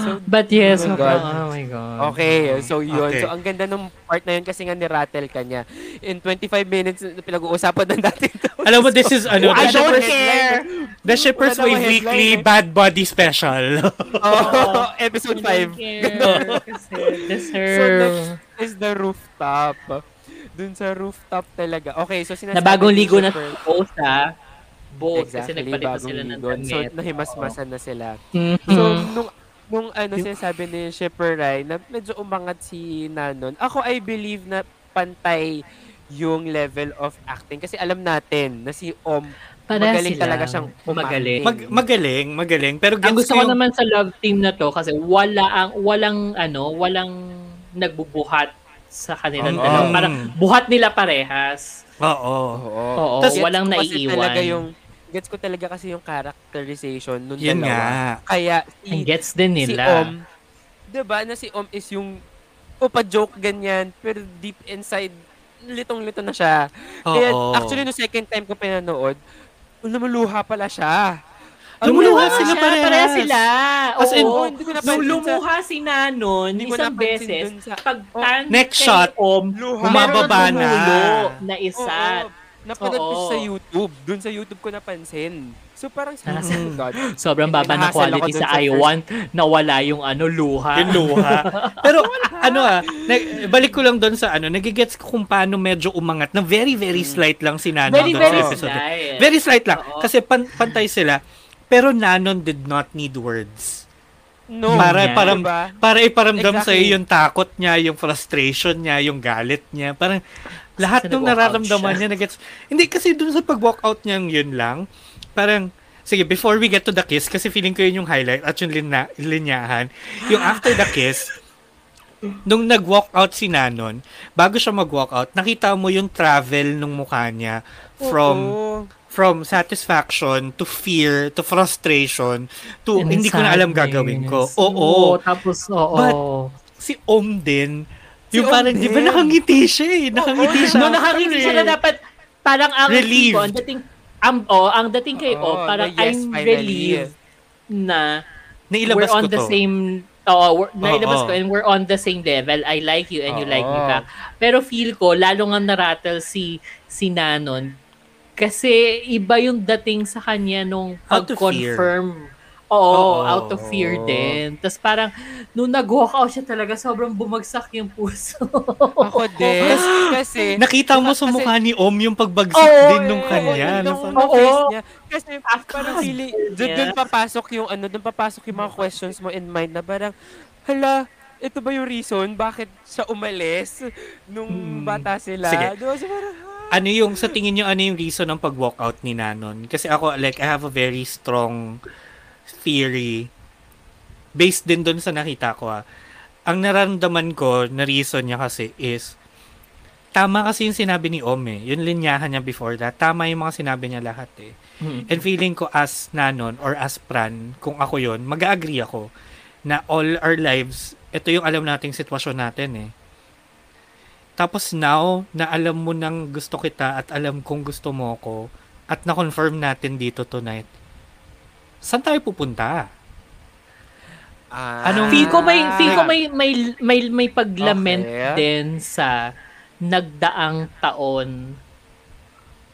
So, But yes, Oh my oh, God. oh my God. Okay, so yun. Okay. So ang ganda ng part na yun kasi nga ni-rattle ka niya. In 25 minutes, pinag-uusapan na natin to. Alam mo, this is ano, I the, don't Shippers, care! the Shippers Wave Weekly eh. Bad Body Special. Oh, episode I don't 5. care. Kasi So next is the rooftop. Dun sa rooftop talaga. Okay, so sinasabi na bagong ligo na Shipper- both ha. Both. kasi Exactly, nagpalit pa bagong sila ng ligo. So, damit. nahimasmasan na sila. Mhm. So, nung, nung ano sinasabi ni Shipper Rai, na medyo umangat si Nanon, ako I believe na pantay yung level of acting. Kasi alam natin na si Om, Pareha magaling sila. talaga siyang Magaling. Mag, magaling, magaling. Pero Ang gusto ko yung- naman sa love team na to kasi wala ang walang ano, walang nagbubuhat sa kanilang Oo. dalawa. Parang buhat nila parehas. Oo. Oo. Oo, Tas- walang Gets ko kasi naiiwan. talaga yung gets ko talaga kasi yung characterization nung Yun dalawa. nga. Kaya And si, gets din si nila. Om, 'di ba na si Om is yung o pa joke ganyan, pero deep inside litong-lito na siya. Kaya Oo. actually no second time ko pinanood, lumuluha pala siya. Lumuluha Lumuha sila siya, parehas. pareha sila. As in, Oo, hindi ko Nung napansin sa- lumuha si Nanon Hindi isang beses, sa- pag Oh, tan next shot, Om, meron na. na isa. Oo, napanood ko sa YouTube. Doon sa YouTube ko napansin. So parang sa Ah, oh God. Sobrang baba ako quality sa sa I want na wala yung ano luha. Yung luha. Pero ano ah, nag, balik ko lang doon sa ano, nagigets ko kung paano medyo umangat na very very slight lang si Nanon Very, sa very episode. slight. Very slight lang. Oo. Kasi pan, pantay sila. Pero Nanon did not need words. No. para nga. para Diba? para iparamdam sa Exactly. iyo yung takot niya, yung frustration niya, yung galit niya. Parang lahat ng nararamdaman niya nagets. Hindi kasi dun sa pag-walk out niya yun lang. Parang Sige, before we get to the kiss, kasi feeling ko yun yung highlight at yung linya, linyahan. Yung after the kiss, nung nag-walk out si Nanon, bago siya mag-walk out, nakita mo yung travel nung mukha niya from Oo. From satisfaction to fear to frustration to And hindi ko na alam gagawin ko. sadness. Oo. Tapos, oo. But, si Om din, Si yung Om parang, di ba din. nakangiti siya eh. Nakangiti siya. no, nakangiti siya na dapat, parang ang Relieved. ko, ang dating, ang, oh, ang dating kay Oo, Om, parang na yes, I'm finally. relieved na Nailabas we're on ko the to. same Oo, we're, nailabas Oo. ko and we're on the same level. I like you and you like me Oo. back. Pero feel ko, lalo nga narattle si, si Nanon kasi iba yung dating sa kanya nung pag-confirm Oo, Oo. out of fear din. Tapos parang, nung nag-walk out siya talaga, sobrang bumagsak yung puso. Ako din. Kasi, Nakita mo sa kasi- mukha ni Om yung pagbagsak Oo, din nung oo, kanya. Oo. face niya. Kasi parang feeling, dun, Yeah. dun papasok yung ano, dun papasok yung mga questions mo in mind na parang, hala, ito ba yung reason bakit siya umalis nung Hmm. bata sila? Sige. Diba? So parang, ano yung, sa tingin nyo, ano yung reason ng pag-walkout ni Nanon? Kasi ako, like, I have a very strong theory based din doon sa nakita ko ah. Ang nararamdaman ko na reason niya kasi is tama kasi yung sinabi ni Om eh. Yung linyahan niya before that. Tama yung mga sinabi niya lahat eh. And feeling ko as Nanon or as Pran, kung ako yon mag-agree ako na all our lives, ito yung alam nating sitwasyon natin eh. Tapos now, na alam mo nang gusto kita at alam kong gusto mo ko at na-confirm natin dito tonight, saan tayo pupunta? ah, Anong- feel ko may feel ko may may may, may paglament Okay. din sa nagdaang taon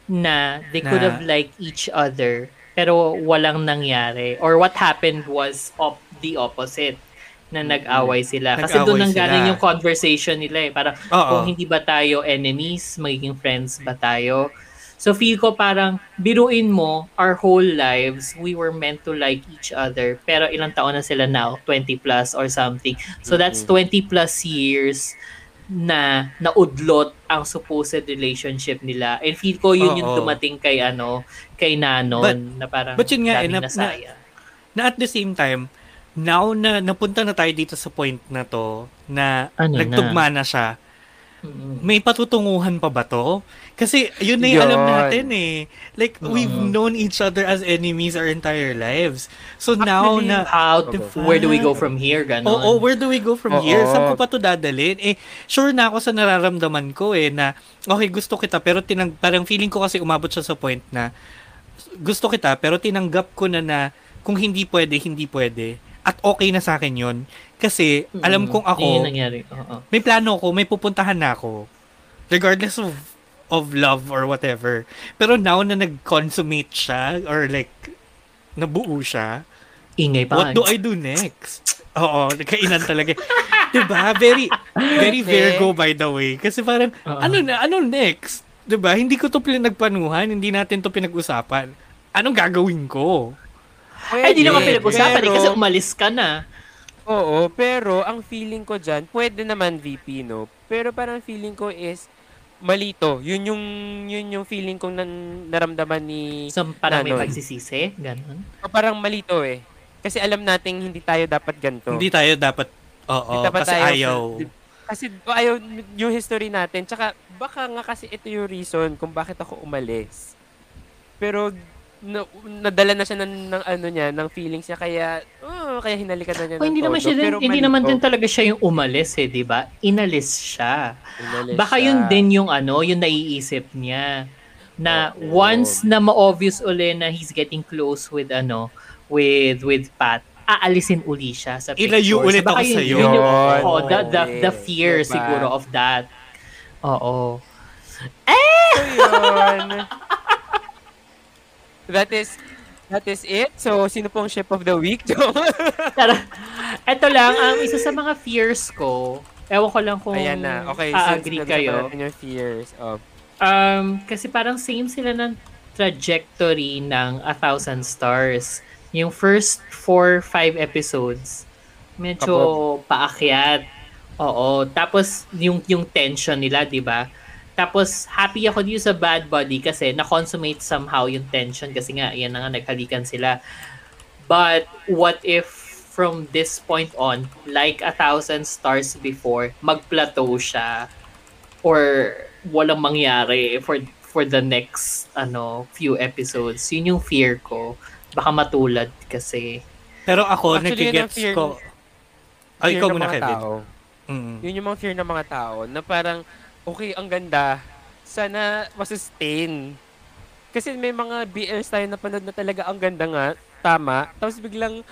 na they could Na- have liked each other pero walang nangyari or what happened was op the opposite na nag-away sila kasi Nag-away doon nanggaling sila. yung conversation nila eh parang Oo. kung hindi ba tayo enemies magiging friends ba tayo So feel ko parang biruin mo our whole lives we were meant to like each other pero ilang taon na sila now 20 plus or something. So that's 20 plus years na naudlot ang supposed relationship nila. And feel ko yun yung Oo. dumating kay ano, kay Nanon But- na parang but yun nga, eh, na- nasayang. Na at the same time, now na napunta na tayo dito sa point na to, na Ano na? nagtugma na siya, Mm. may patutunguhan pa ba to? Kasi yun na yung alam natin eh. Like, we've known each other as enemies our entire lives. So now Actually, na... how Diba? where do we go from here ganon? Oo, where do we go from here? Oo. Saan ko pa to dadalhin? Eh, sure na ako sa nararamdaman ko eh, na okay, gusto kita, pero tinang, parang feeling ko kasi umabot siya sa point na gusto kita, pero tinanggap ko na na kung hindi pwede, hindi pwede. At okay na sa akin yon Kasi alam kong ako. Oo. may plano ko, may pupuntahan na ako. Regardless of of love or whatever. Pero now na nag-consummate siya or like nabuo siya, Ingay pa. what do I do next? Oo, kainan talaga. 'Di ba? Very very Virgo by the way. Kasi parang Oo. ano na ano next? 'Di ba? Hindi ko to pinagpanuhan, hindi natin to pinag-usapan. Anong gagawin ko? Ay, di naman Pwede, pinag-usapan eh, pero- kasi umalis ka na. Oo, pero ang feeling ko dyan, pwede naman VP, no? Pero parang feeling ko is malito. Yun yung yun yung feeling kong nan, naramdaman ni So, parang may Nanon. pagsisisi, ganon. O parang malito eh. Kasi alam nating hindi tayo dapat ganito. Hindi tayo dapat oo, Hindi dapat kasi tayo- ayaw. Kasi ayaw yung history natin. Tsaka baka nga kasi ito yung reason kung bakit ako umalis. Pero na, nadala na siya ng, ng ano niya, ng feelings niya kaya oh, kaya hinalikan na niya O, ng hindi naman todo. siya din, hindi naman din talaga siya yung umalis eh, di ba? Inalis siya. Inalis Baka siya. yun din yung ano, yung naiisip niya. Na Oo. once na ma-obvious uli na he's getting close with ano, with with Pat, aalisin uli siya sa picture. Ilayo ulit baka ako yun- sa'yo. yun yung- Yun. oh, the, the, the fear diba? siguro of that. Oo. So, yun. that is that is it. So, sino pong ship of the week? Tara, eto lang, um, isa sa mga fears ko, ewan ko lang kung Ayan na. Okay, a-agree since kayo. natin yung fears. Oh. Um, kasi parang same sila ng trajectory ng A Thousand Stars. Yung first four, five episodes, medyo paakyat. Oo. Tapos, yung, yung tension nila, di ba? Tapos, happy ako dito sa Bad Buddy kasi na-consummate somehow yung tension kasi nga, yan na nga, naghalikan sila. But, what if from this point on, like A Thousand Stars before, mag-plateau siya or walang mangyari for for the next ano few episodes. Yun yung fear ko. Baka matulad kasi. Pero ako, Actually, nagigets fear- ko. Ay, Fear ikaw muna, mga Kevin. Tao. Mm. Yun yung mga fear ng mga tao na parang, okay, ang ganda. Sana masustain. Kasi may mga BLs tayo na panood na talaga ang ganda nga. Tama. Tapos biglang,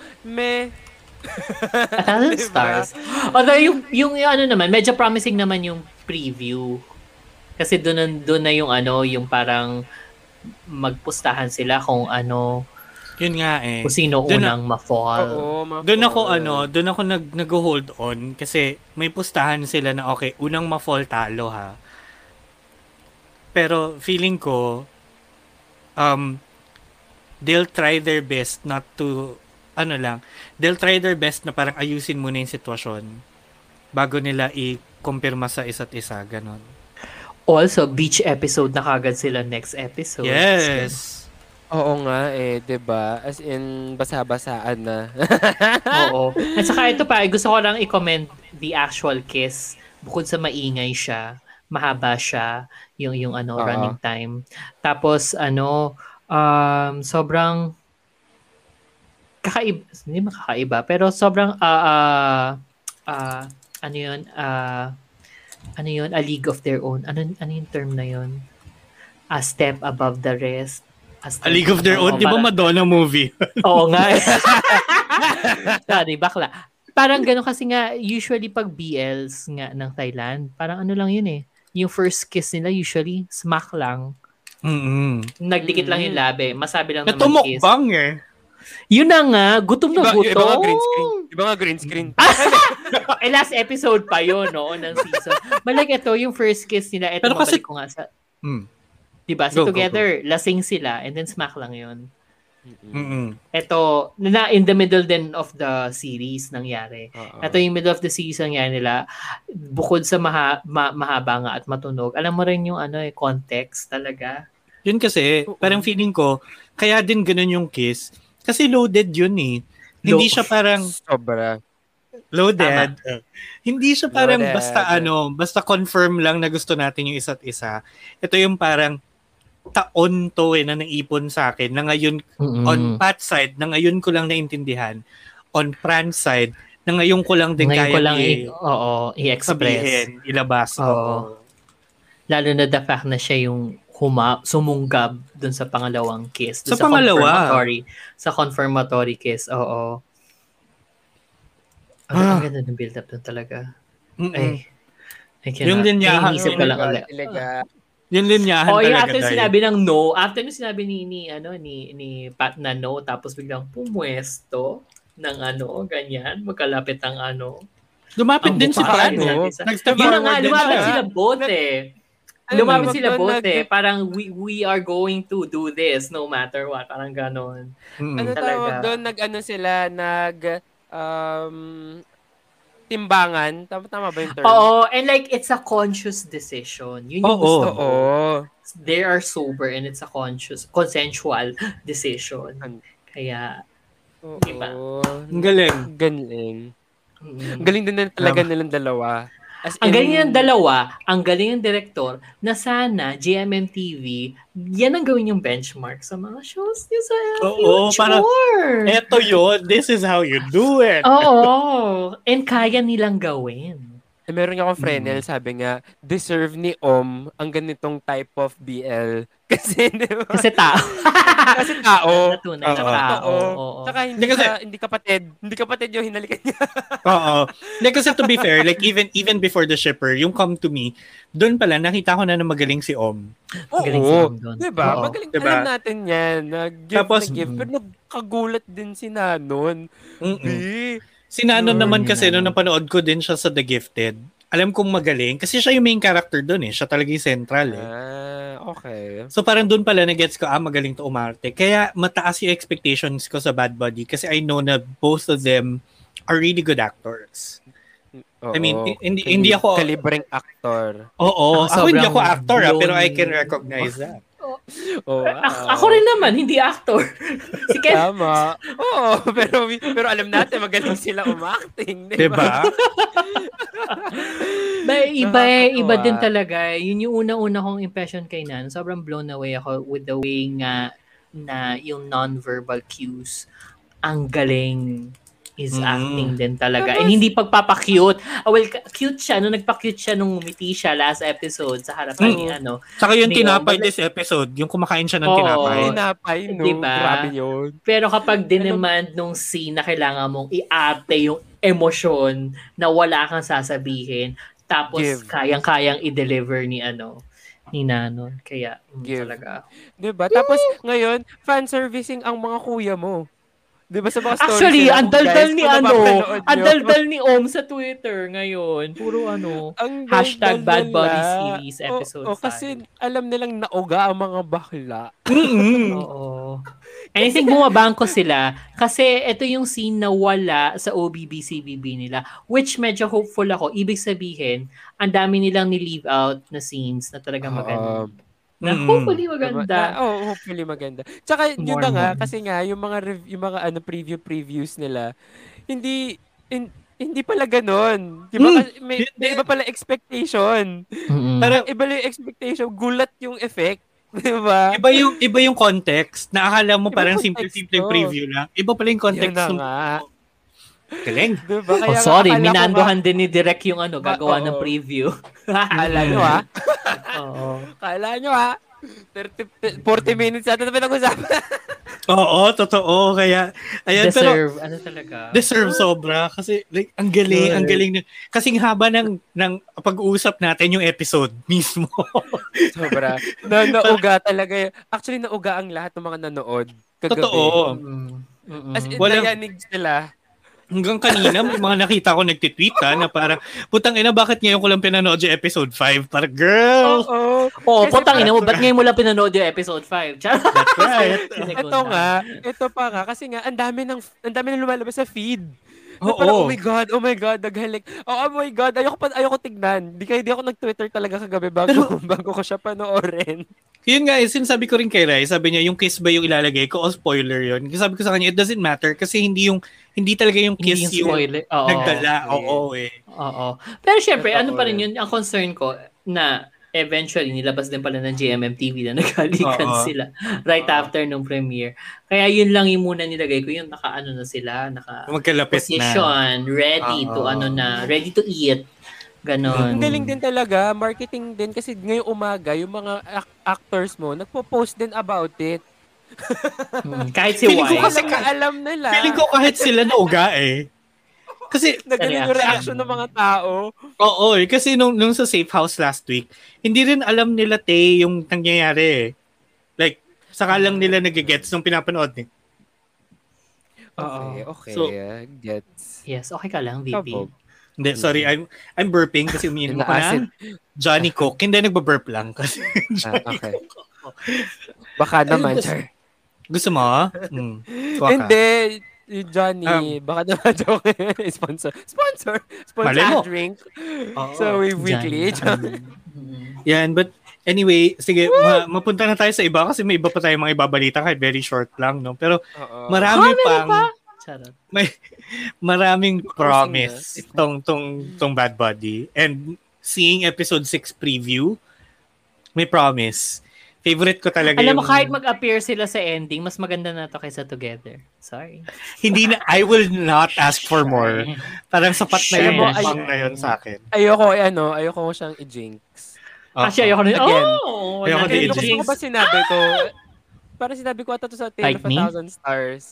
Thousand Diba? Stars. Although yung, yung, yung ano naman, medyo promising naman yung preview. Kasi doon doon na yung ano, yung parang magpustahan sila kung ano Yun nga eh. Kung sino Doon unang ma-fall. Oo, ma- Doon ako ano, doon ako nag nag-hold on kasi may pustahan sila na okay, unang ma-fall talo ha. Pero feeling ko um they'll try their best not to ano lang, they'll try their best na parang ayusin muna yung sitwasyon bago nila i-kumpirma sa isa't isa, ganon. Also, beach episode na kagad sila next episode. Yes. Oo nga eh, 'di ba? As in basa-basaan na. Oo. At saka ito pa, gusto ko lang i-comment the actual kiss. Bukod sa maingay siya, mahaba siya, yung, yung ano, Oo. running time. Tapos, ano, um, sobrang kakaiba, hindi makakaiba, pero sobrang, ah, ah, ah, ano yun, ah, ano yun, a league of their own. Ano, ano yung term na yun? A step above the rest. A step League of Their Own, di ba Madonna movie? Oo nga. Sorry, bakla. Parang gano'n kasi nga, usually pag BLs nga ng Thailand, parang ano lang yun eh. Yung first kiss nila usually, smack lang. mm Nagdikit lang yung labi. Masabi lang naman kiss. mukbang eh. Yun na nga, gutom na Iba, gutom. iba nga green screen. Iba nga green screen. eh, last episode pa yun, no, ng season. But like ito, yung first kiss nila, ito Pero kasi- mabalik ko nga sa, Mm. Diba, si Go, go, together, lasing sila, and then smack lang yun. Mm-mm. Ito, na in the middle din of the series nangyari. Oo. Ito yung middle of the season nga nila, bukod sa maha, ma- mahaba nga at matunog, alam mo rin yung ano eh, context talaga. Yun kasi, parang feeling ko, kaya din ganun yung kiss. Kasi loaded yun eh. Hindi Lo- siya parang Sobra. loaded. Hindi siya parang Loaded. basta ano, basta confirm lang na gusto natin yung isa't isa. Ito yung parang taon to eh na naipon sa akin na ngayon Mm. on Pat side na ngayon ko lang naintindihan on Fran side na ngayon ko lang din Ngayon kaya ko lang i- i- oo, i-express. sabihin, ilabas. Oo. Oo. Lalo na the fact na siya yung huma, sumunggab dun sa pangalawang kiss. Dun Sa pangalawa. Confirmatory, sa confirmatory kiss, oo. Ang, Ah. ang ganda ng build-up dun talaga. Mm-mm. Ay, I cannot. Yung linyahan, Iniisip ko lang ulit. Talaga. Yung linyahan Oh, yung after dahil- sinabi ng no, after nung sinabi ni, ni, ano, ni, ni Pat na no, tapos biglang pumwesto ng ano, ganyan, magkalapit ang ano. Lumapit ang din si ano, no? Yun na nga, lumapit siya. sila both eh. Lumapit sila both eh. Parang we, we are going to do this no matter what. Parang ganon. Mm-mm. Ano Talaga. tawag doon? Nag-ano sila, nag... Um, timbangan. Tama, tama ba yung term? Oo, and like, it's a conscious decision. Yun yung Oo. gusto ko. Oo. They are sober and it's a conscious, consensual decision. Kaya, Oo. Diba? Ang galing. Galing. mm. Ang galing din na talaga Tama. nilang dalawa. As Ang in- galing ng dalawa, ang galing ng direktor, na sana GMMTV, yan ang gawin yung benchmark sa mga shows niyo sa Oo, future. parang, Eto yun. This is how you do it. Oo. And kaya nilang gawin. Eh, meron nga akong frenel, sabi nga, deserve ni Om ang ganitong type of BL. Kasi, di ba? Kasi tao. Kasi tao. Natunay na Oo. tao. Oo. Oo. Tsaka hindi, Hindi kasi- ka, hindi kapatid. Hindi kapatid yung hinalikan niya. Oo. Like, kasi to be fair, like even even before the shipper, yung come to me, doon pala nakita ko na na magaling si Om. Magaling si Oo. Om doon. Diba? Oo. Magaling. Diba? Alam natin yan. Nag-give Tapos, na give. mm. Pero nagkagulat din si Nanon. Mm-mm. Di. Si Nano Mm, naman kasi na. nung napanood ko din siya sa The Gifted, alam kong magaling kasi siya yung main character doon eh. Siya talaga yung central eh. Ah, okay. So parang doon pala na-gets ko, ah, magaling to umarte. Kaya mataas yung expectations ko sa Bad Buddy kasi I know na both of them are really good actors. I mean, Oo. hindi- hindi ako- Kalibreng actor. Oo, ako hindi ako actor ah, pero I can recognize that. Oh, A- ako rin naman, hindi actor. si Ken, Tama. Oo, pero pero alam natin magaling sila umacting, di ba? Diba? Ba, iba eh, iba din talaga. Yun yung una-una kong impression kay Nan. Sobrang blown away ako with the way nga na yung non-verbal cues ang galing is Mm. acting din talaga. And hindi pagpapakute. Ah, well, ka- cute siya. Nung nagpa-cute siya nung ngumiti siya last episode sa harapan ni Mm. ano. Saka yung tinapay oh, this episode, yung kumakain siya ng Oo. tinapay. Tinapay, no? Diba? Grabe yun. Pero kapag dinemand nung scene na kailangan mong i-arte yung emosyon na wala kang sasabihin, tapos Give. kayang-kayang i-deliver ni ano, ni Nanon. Kaya, mm, Give. talaga. 'Di ba? Tapos ngayon, fan servicing ang mga kuya mo. 'Di ba sa mga stories Actually, nila, ang daldal ni ano, ang daldal ni Om sa Twitter ngayon. Puro ano, ang Hashtag Bad Body nila. Series episode O, o kasi alam nilang nauga ang mga bakla. Oo. Anything bumabangko sila kasi ito yung scene na wala sa OBB-CBB nila which medyo hopeful ako. Ibig sabihin, ang dami nilang ni-leave out na scenes na talagang maganda. Na Mm. hopefully maganda. oh, hopefully maganda. Tsaka yun More na nga more. kasi nga yung mga rev- yung mga ano preview previews nila hindi in- hindi pala ganun. Di ba? Kasi May, may iba pala expectation. Mm-mm. Parang Iba lang yung expectation. Gulat yung effect. Di ba? iba yung iba yung context na akala mo Iba parang simple-simple preview lang. Iba pala yung context. Yun na ng- nga. Galing. Di ba? Oh, Kaya nga sorry, ko minandohan din ni Direk yung ano, Ah, gagawa ng oo. preview. ba- Kala nyo ha? Oo. Kala nyo ha? 30, 40 minutes yata na pinag-usapan. Oo, totoo. Kaya, ayan, pero Deserve, ano talaga. deserve sobra. Kasi, like, ang galing, ang galing. na- Kasing haba ng, ng pag-uusap natin yung episode mismo. Sobra. Na, nauga talaga. yun. Actually, nauga ang lahat ng mga nanood. Kagabi. Totoo. Mm. Mm-mm. As in, Walang- nayanig sila. Hanggang kanina, may mga nakita ko nagtitweet ha, na parang, putang ina, bakit ngayon ko lang pinanood yung episode 5? Parang, girl! Oo. Oo, Kasi putang ina mo, ba't ngayon mo lang pinanood yung episode 5? Charot. That's right. Ito nga, ito pa nga, kasi nga, ang dami ng, ang dami ng lumalabas sa feed. Oo. parang, oh my God, oh my God, naghalik. Oh, oh my God, ayoko pa, ayoko tignan. Di kaya di ako nag-Twitter talaga kagabi bago, bago ko siya panoorin. Yun nga, eh, sinasabi ko rin kay Rai, sabi niya, yung kiss ba yung ilalagay ko o spoiler yun? Kasi sabi ko sa kanya, it doesn't matter kasi hindi yung, hindi talaga yung Hindi kiss yung yung, spoiler. Oo. nagdala. okay. Oo, eh. Oo. Pero syempre, Totoo ano pa rin yun. ang concern ko na eventually nilabas din pala ng GMM TV na nagkalikan Oo. sila right Oo. after nung premiere. Kaya yun lang yung muna nilagay ko, yung naka-ano na sila, naka Magkalapit na. position, ready to Oo. ano na, ready to eat. Ganon. Ang galing din talaga, marketing din kasi ngayong umaga, yung mga ac- actors mo, nagpo-post din about it. Mm, Kahit si Feeling ko Wise. kasi Kasi alam nila. Feeling ko kahit sila nauga eh. Kasi, Nagaling yung reaction ng mga tao. oo eh. Kasi nung, nung sa safe house last week, hindi rin alam nila te yung nangyayari eh. Like, saka lang nila nagigets nung pinapanood eh. Okay, okay. So- gets. Yes, okay ka lang, VP. Kabog. Hindi, sorry. I'm I'm burping kasi umiinom ko ng Johnny Coke. Hindi, nagbaburp lang. Kasi Ah, okay. Baka naman, sir. Gusto mo? Mm. Hindi, yung Johnny, Um, baka naman joke. sponsor. Sponsor. Sponsor drink. Oo. So, we weekly. Johnny. Mm. Yan, but anyway, sige, ma- mapunta na tayo sa iba kasi may iba pa tayong mga ibabalita kahit very short lang, no? Pero Oo. marami meron pang pa? Charot. may maraming promise tong tong tong Bad Buddy and seeing episode 6 preview may promise. Favorite ko talaga Alam mo, yung- kahit mag-appear sila sa ending, mas maganda na to kaysa together. Sorry. hindi na I will not ask for more. Parang sapat na yung mukbang na yun sa akin. Ayoko, eh, ano, ayoko ko siyang i-jinx. Actually, ayoko na. Again. Oh! Ayoko Kaya i-jinx. gusto ko ba sinabi ko? Parang sinabi ko ata to sa Tale Bite of a Me? Thousand Stars.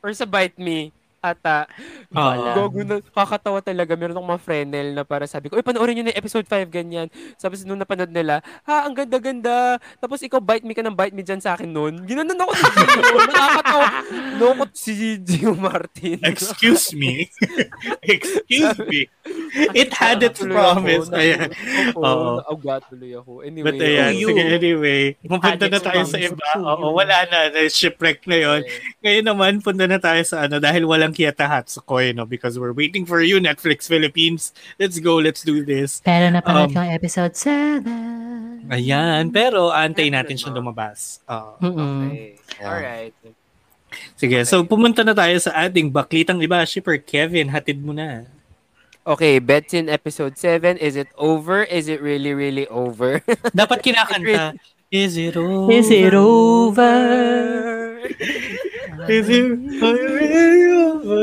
Or sa Bite Me. Ata. Oo. Gogo na, kakatawa talaga. Meron akong mga frenel na para sabi ko, uy, panoorin nyo na episode 5, ganyan. Tapos nung napanood nila, ha, ang ganda-ganda. Tapos ikaw, bite me ka ng bite me dyan sa akin noon. Ginanon ako sa Gio. Nakakatawa. Lungkot si Gio Martin. Excuse me. Excuse me. It had its promise. Ayan. Oo, Oo. nauga tuloy ako. Anyway. But ayan, sige, anyway. Pupunta na tayo sa iba. Oo, wala na. Na-shipwreck na yon. Ngayon naman, punta na tayo sa ano, dahil walang Kieta Hatsukoi, no? Because we're waiting for you, Netflix Philippines. Let's go, let's do this. Pero napanood Um, ko ang episode 7. Ayan, pero antayin natin siya lumabas. Mm-mm. Okay. Alright. Sige, so pumunta na tayo sa ating baklitang iba. Shipper Kevin, hatid mo na. Okay, Bets in episode 7. Is it over? Is it really, really over? Dapat kinakanta. Is it over? Is it over? Is it really over?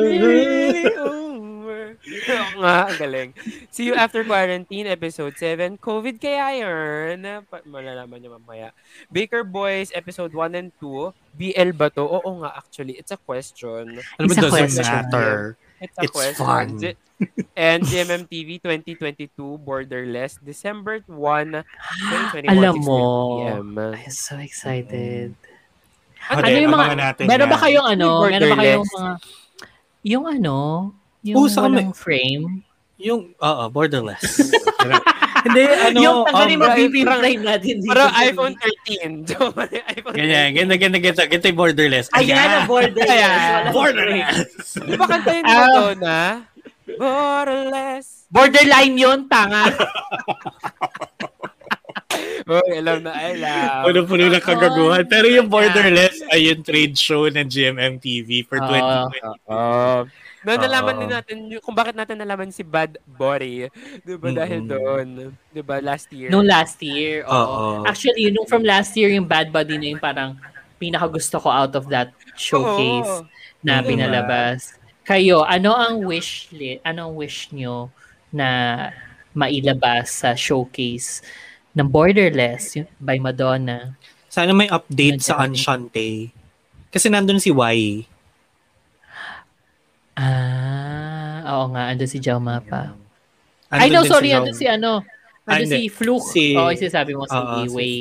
over. Oo nga, ang galing. See you after quarantine, episode 7. COVID kaya yun? Pa- malalaman niyo mamaya. Baker Boys, episode 1 and 2. BL ba to? Oo nga, actually. It's a question. Ano ba It's a doesn't question. matter? It's a It's question. fun. And GMMTV 2022 Borderless December 1, 2021 Alam 6:50 mo, PM. I'm so excited. Ano, Ano yung mga, natin meron ba yan. kayong ano, meron ba kayong borderless. mga, yung ano, yung Oo, sa walang frame? Yung, oo, borderless. Hindi, ano, yung tanggalin um, mo pipintay natin dito. Para sa- iPhone 13. iPhone ganyan, ganyan, ganyan, ganyan, ganyan yung borderless. Ayan, ang borderless. Ayan. Borderless. Di ba kantayin mo Ah. Madonna? Borderless. Borderline yun, tanga. Oh, alam na, alam. Puno-puno ng kagaguhan. Pero yung borderless ay yung trade show ng GMMTV for Ah. 2020. Oh. Doon nalaman Oo. din natin yung- kung bakit natin nalaman si Bad Body. Di ba? Dahil Mm-mm. doon. Di ba? Last year. Nung last year, oo. Actually, nung from last year, yung Bad Buddy na yung parang pinaka gusto ko out of that showcase Oo. na pinalabas. Kayo, ano ang wish li- ano ang wish nyo na mailabas sa showcase ng Borderless yun- by Madonna? Sana may update sa Nandiyan. Enchante. Kasi nandun si Y. Ah, oo nga, andun si Jauma pa. Andun Ay, no, sorry, si andun si ano, andun hindi. si Fluke. Si- Oo, yung sinasabi mo, si Iway.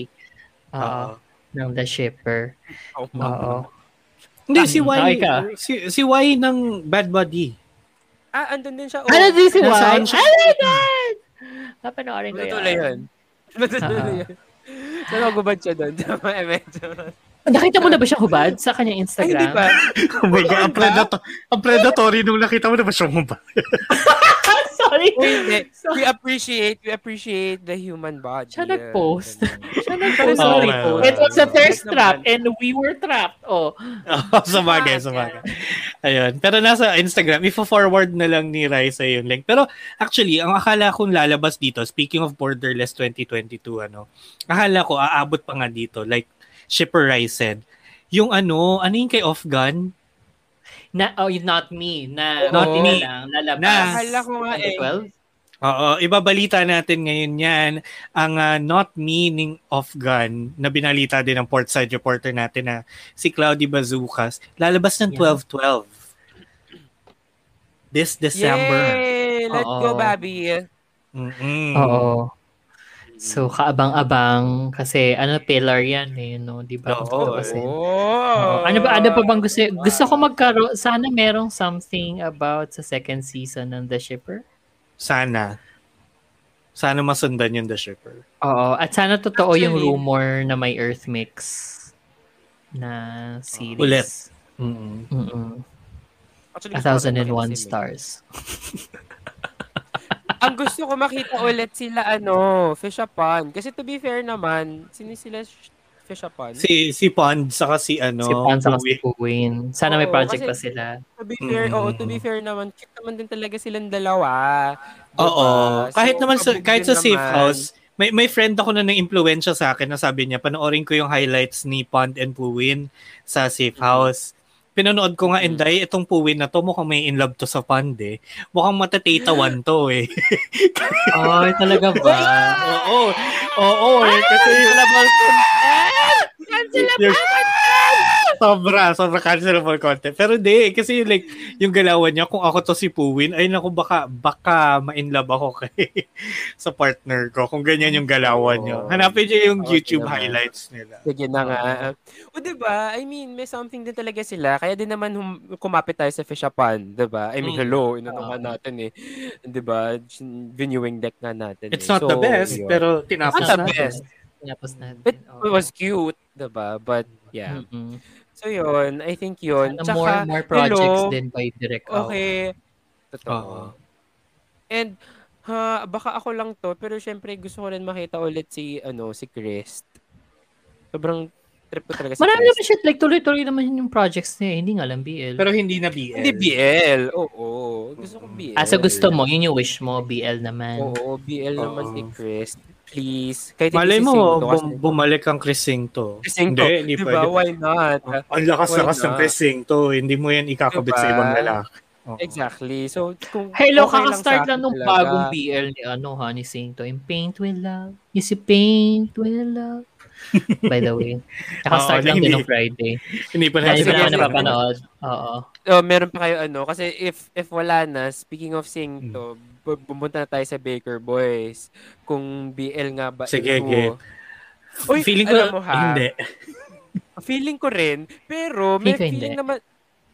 Oo, Oo. ng The Shipper. Oh, Oo. Hindi, si Y. ka. Si, si Y ng Bad Buddy. Ah, andun din siya. Ano din si? Enchante. Oh my God! Napanoorin ko yan. yun. Ah. yun. Saan magubad siya doon? Nakita mo na ba siya hubad sa kanyang Ay, Instagram? hindi pa. Oh my God, ang, predator, ang predatory nung nakita mo na ba siya ba? Sorry. Uy, hindi. We appreciate, we appreciate the human body. Siya nag-post. Siya nag-post. Oo, Sorry well, po. It was a thirst trap and we were trapped. Oh. sa bagay, sa bagay. Ayun. Pero nasa Instagram, ifo-forward na lang ni Raisa yung link. Pero actually, ang akala kong lalabas dito, speaking of Borderless 2022, ano, akala ko aabot pa nga dito, like Shipper Rai said, yung ano, ano yung kay Off Gun? Na, oh, not me. Na, Not na me. lang, lalabas. Na. Akala ko nga eh. 2012? Oo, ibabalita natin ngayon yan. Ang ah, not meaning of gun na binalita din ng Portside reporter natin na si Cloudy Bazookas, lalabas ng Yeah. 12-12. This December. Yay! Let's Oo. go, Bobby. Mm-mm. Oo. So, kaabang-abang kasi ano pillar yan eh, no? Di ba? Oo, Kasi- Oh. Ano ba ano pa bang gusto gusto ko magkaroon sana merong something about sa second season ng The Shipper? Sana. Sana masundan yung The Shipper. Oo, at sana totoo yung Actually- rumor na may Earth Mix na series. Ulit. Mm-mm. Mm-mm. Actually, A thousand and one Meg. stars. Ang gusto ko makita ulit sila, ano, Fish Upon. Kasi to be fair naman, sino sila sh- Fish Upon? Si si Pond saka si ano, si Pan sa Louie. si Puwin. Sana may Oo, project kasi- pa sila. To be fair, Mm. oo, to be fair naman, cute naman din talaga silang dalawa. Diba? Oo. Kahit So, naman sa, kahit sa safe naman. house, may may friend ako na nang-impluwensya sa akin na sabi niya, panoorin ko yung highlights ni Pond and Puwin sa safe Mm-hmm. Pinanood ko nga, Inday, itong Puwin na to, mukhang may in love to sa Pond eh. Mukhang matatatawan to eh. Ay, talaga ba? Oo. Oo eh. Kasi yung, sobra, sobra cancelable content. Pero di, kasi like, yung galawan niya, kung ako to si Puwin, ay naku, baka, baka ma-inlove ako kay sa partner ko. Kung ganyan yung galawan niyo. Hanapin niyo yung Oo, YouTube naman. highlights nila. Sige na nga. O, diba? I mean, may something din talaga sila. Kaya din naman hum- kumapit tayo sa Fish Upon, diba? I mean, Mm. hello, inano nga natin eh. Diba? Viewing deck nga natin It's eh. not the So, best, yun. pero tinapos Not the natin. best. Tapos natin. It Oo. was cute, diba? But, yeah. Mm-mm. So, yun. I think yun. Sana Tsaka, more, more projects hello, din by Direct Out. Okay. Oo. Totoo. And, ha, baka ako lang to, pero syempre gusto ko rin makita ulit si, ano, si Chris. Sobrang trip ko talaga si Marami Chris. naman shit, like tuloy-tuloy naman yung projects niya, eh. hindi nga lang BL. Pero hindi na BL. Hindi BL. Oo. Gusto ko BL. ah, so gusto mo, yun yung wish mo, BL naman. Oo, BL naman Oo. si Chris. Please. Kahit Malay mo, bum- bumalik ang Chris Singto. Si Singto. Hindi, hindi diba? pwede. Why not? Ang lakas-lakas ng Singto. Hindi mo yan ikakabit sa Diba? ibang lalaki. Oo. Exactly. So, kung Hello, okay lang kaka-start sa lang akin nung bagong BL ni ano ha, ni Singto. Yung Paint Will Love. Yung si Paint Will Love. By the way. Tsaka Oo, start lang hindi. din ng Friday. Hindi pa natin sige. napapanood. Oo. Oh, meron pa kayo ano kasi if if wala na speaking of sing to bu- pumunta na tayo sa Baker Boys kung BL nga ba Sige, ito. Uy, feeling ko, alam mo ha, hindi. feeling ko rin pero may Feeling feeling hindi. naman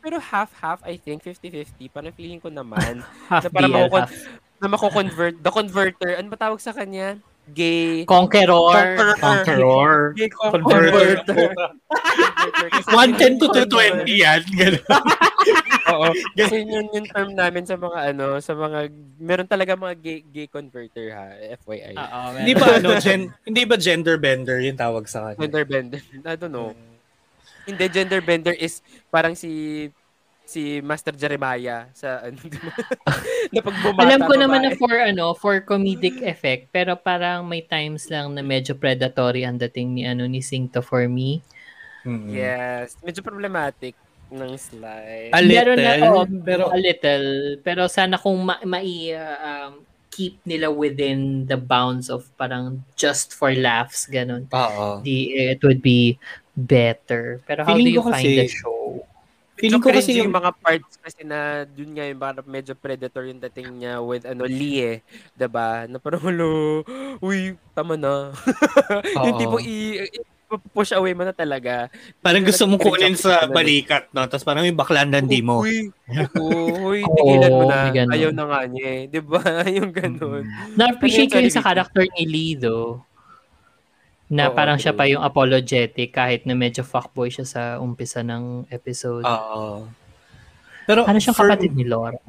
pero half-half I think 50-50 parang feeling ko naman Half na para BL, makukon- half na mako-convert the converter ano ba tawag sa kanya gay Conqueror. Conqueror. gay Converter. converter Converter. Kasi 110 to converter. 220 yan. Ganun. Oo. Kasi yun yung term namin sa mga ano, sa mga meron talaga mga gay, gay converter ha, FYI. Oo, hindi ba ano, gen, hindi ba gender bender yung tawag sa kanya? Gender bender. I don't know. Hindi gender bender is parang si si Master Jeremiah sa ano, na pag bumata, Alam ko naman na for ano, for comedic effect, pero parang may times lang na medyo predatory ang dating ni ano ni Singto for me. Mm. Yes, medyo problematic ng slide. A Meron little, na, oh, pero a little, pero sana kung ma, mai, uh, um, keep nila within the bounds of parang just for laughs, ganun. Oo. Di, it would be better. Pero how Feeling do you ko find kasi- the show? Feeling ko kasi yung mga parts kasi na dun nga yung parang medyo predator yung dating niya with ano Lee eh, 'di ba? Na parang hulo, uy, tama na. yung Oo. tipo i, i- push away mo na talaga. parang gusto mong kunin sa balikat, no? Tapos parang may baklandan di mo. Uy, uy, tigilan mo na. Ayaw na nga niya eh. 'Di ba? yung ganun. Na-appreciate ko Ano yung sa character ni Lee, though. Na Oo, parang siya pa yung apologetic kahit na medyo fuckboy siya sa umpisa ng episode. Oo. Pero ano siyang kapatid ni Laura?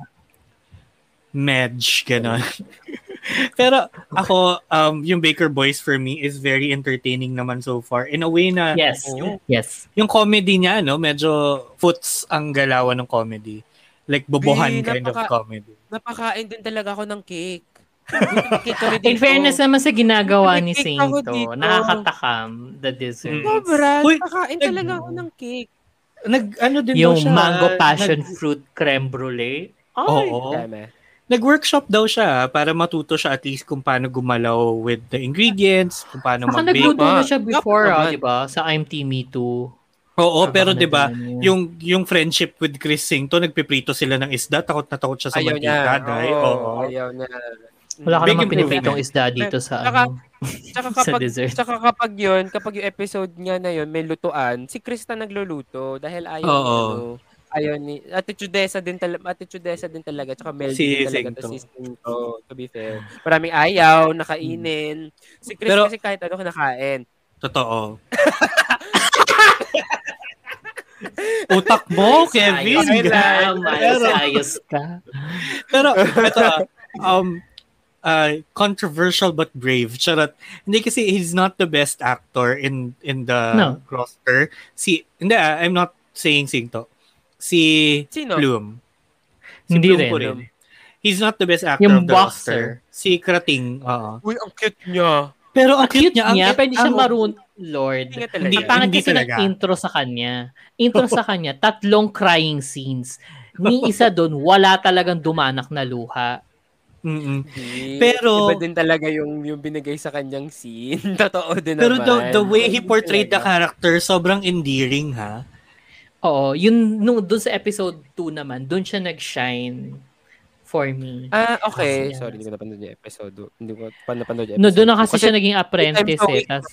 Medj, gano'n. Pero ako, um, yung Baker Boys for me is very entertaining naman so far. In a way na Yes. yung, Yes. yung comedy niya, no, medyo foots ang galawan ng comedy. Like bobohan Di, kind of napaka- comedy. Napakain din talaga ako ng cake. In fairness naman sa ginagawa ni Sainto, dito. nakakatakam the dessert. Sobra, Uy, talaga ako ng cake. Nag, ano din Yung siya. mango passion Nag, fruit creme brulee. Ay, oo. Nag-workshop daw siya para matuto siya at least kung paano gumalaw with the ingredients, kung paano Saka mag-bake. nagluto na siya before, ah, di ba? Sa I'm Me Too. Oo, Saka pero 'di ba, yung yung friendship with Chris Singto, nagpiprito sila ng isda, takot na takot siya sa Ayaw niya. mantika, day. Oo, Oo. ayaw niya. Wala ka Big naman improvement. pinipritong isda dito sa Tsaka- ano. Tsaka sa kapag, dessert. tsaka kapag yun, kapag yung episode niya na yun, may lutuan, si Krista nagluluto dahil ayaw Oo. ni, ano, ayaw ni, attitudesa din talaga, attitudesa din talaga, tsaka Mel Si din talaga, to si Singto, to be fair. Maraming ayaw, nakainin. Si Chris Pero- kasi kahit ano kinakain. Totoo. Utak mo, Kevin. Ayos ka, Pero- Miles, ayos ka. Pero, ito, ah, um, uh, controversial but brave. Charot. Hindi kasi he's not the best actor in in the No. roster. Si, hindi, ah, I'm not saying Singto. Si Sino? Bloom. Si Hindi Bloom rin. po rin. He's not the best actor Yung of the boxer. roster. Si Krating, oo. Uy, ang cute niya. Pero ang Cute cute niya. niya, ang, pwede siya marun... Lord. Hindi nga talaga. Hindi, kasi ng talaga. intro sa kanya. Intro sa kanya, tatlong crying scenes. Ni isa doon, wala talagang dumanak na luha. Mm-mm. Pero- Iba din talaga yung, yung binigay sa kanyang scene. Totoo din Pero naman. the, the way he portrayed the character, sobrang endearing, ha? Oo, yun, nung doon sa episode 2 naman, doon siya nag-shine for me. Ah, okay. Kasi, Sorry, hindi ko napanood yung episode. Hindi ko pa napanood yung No, episode. doon na kasi, siya naging apprentice eh. Tas.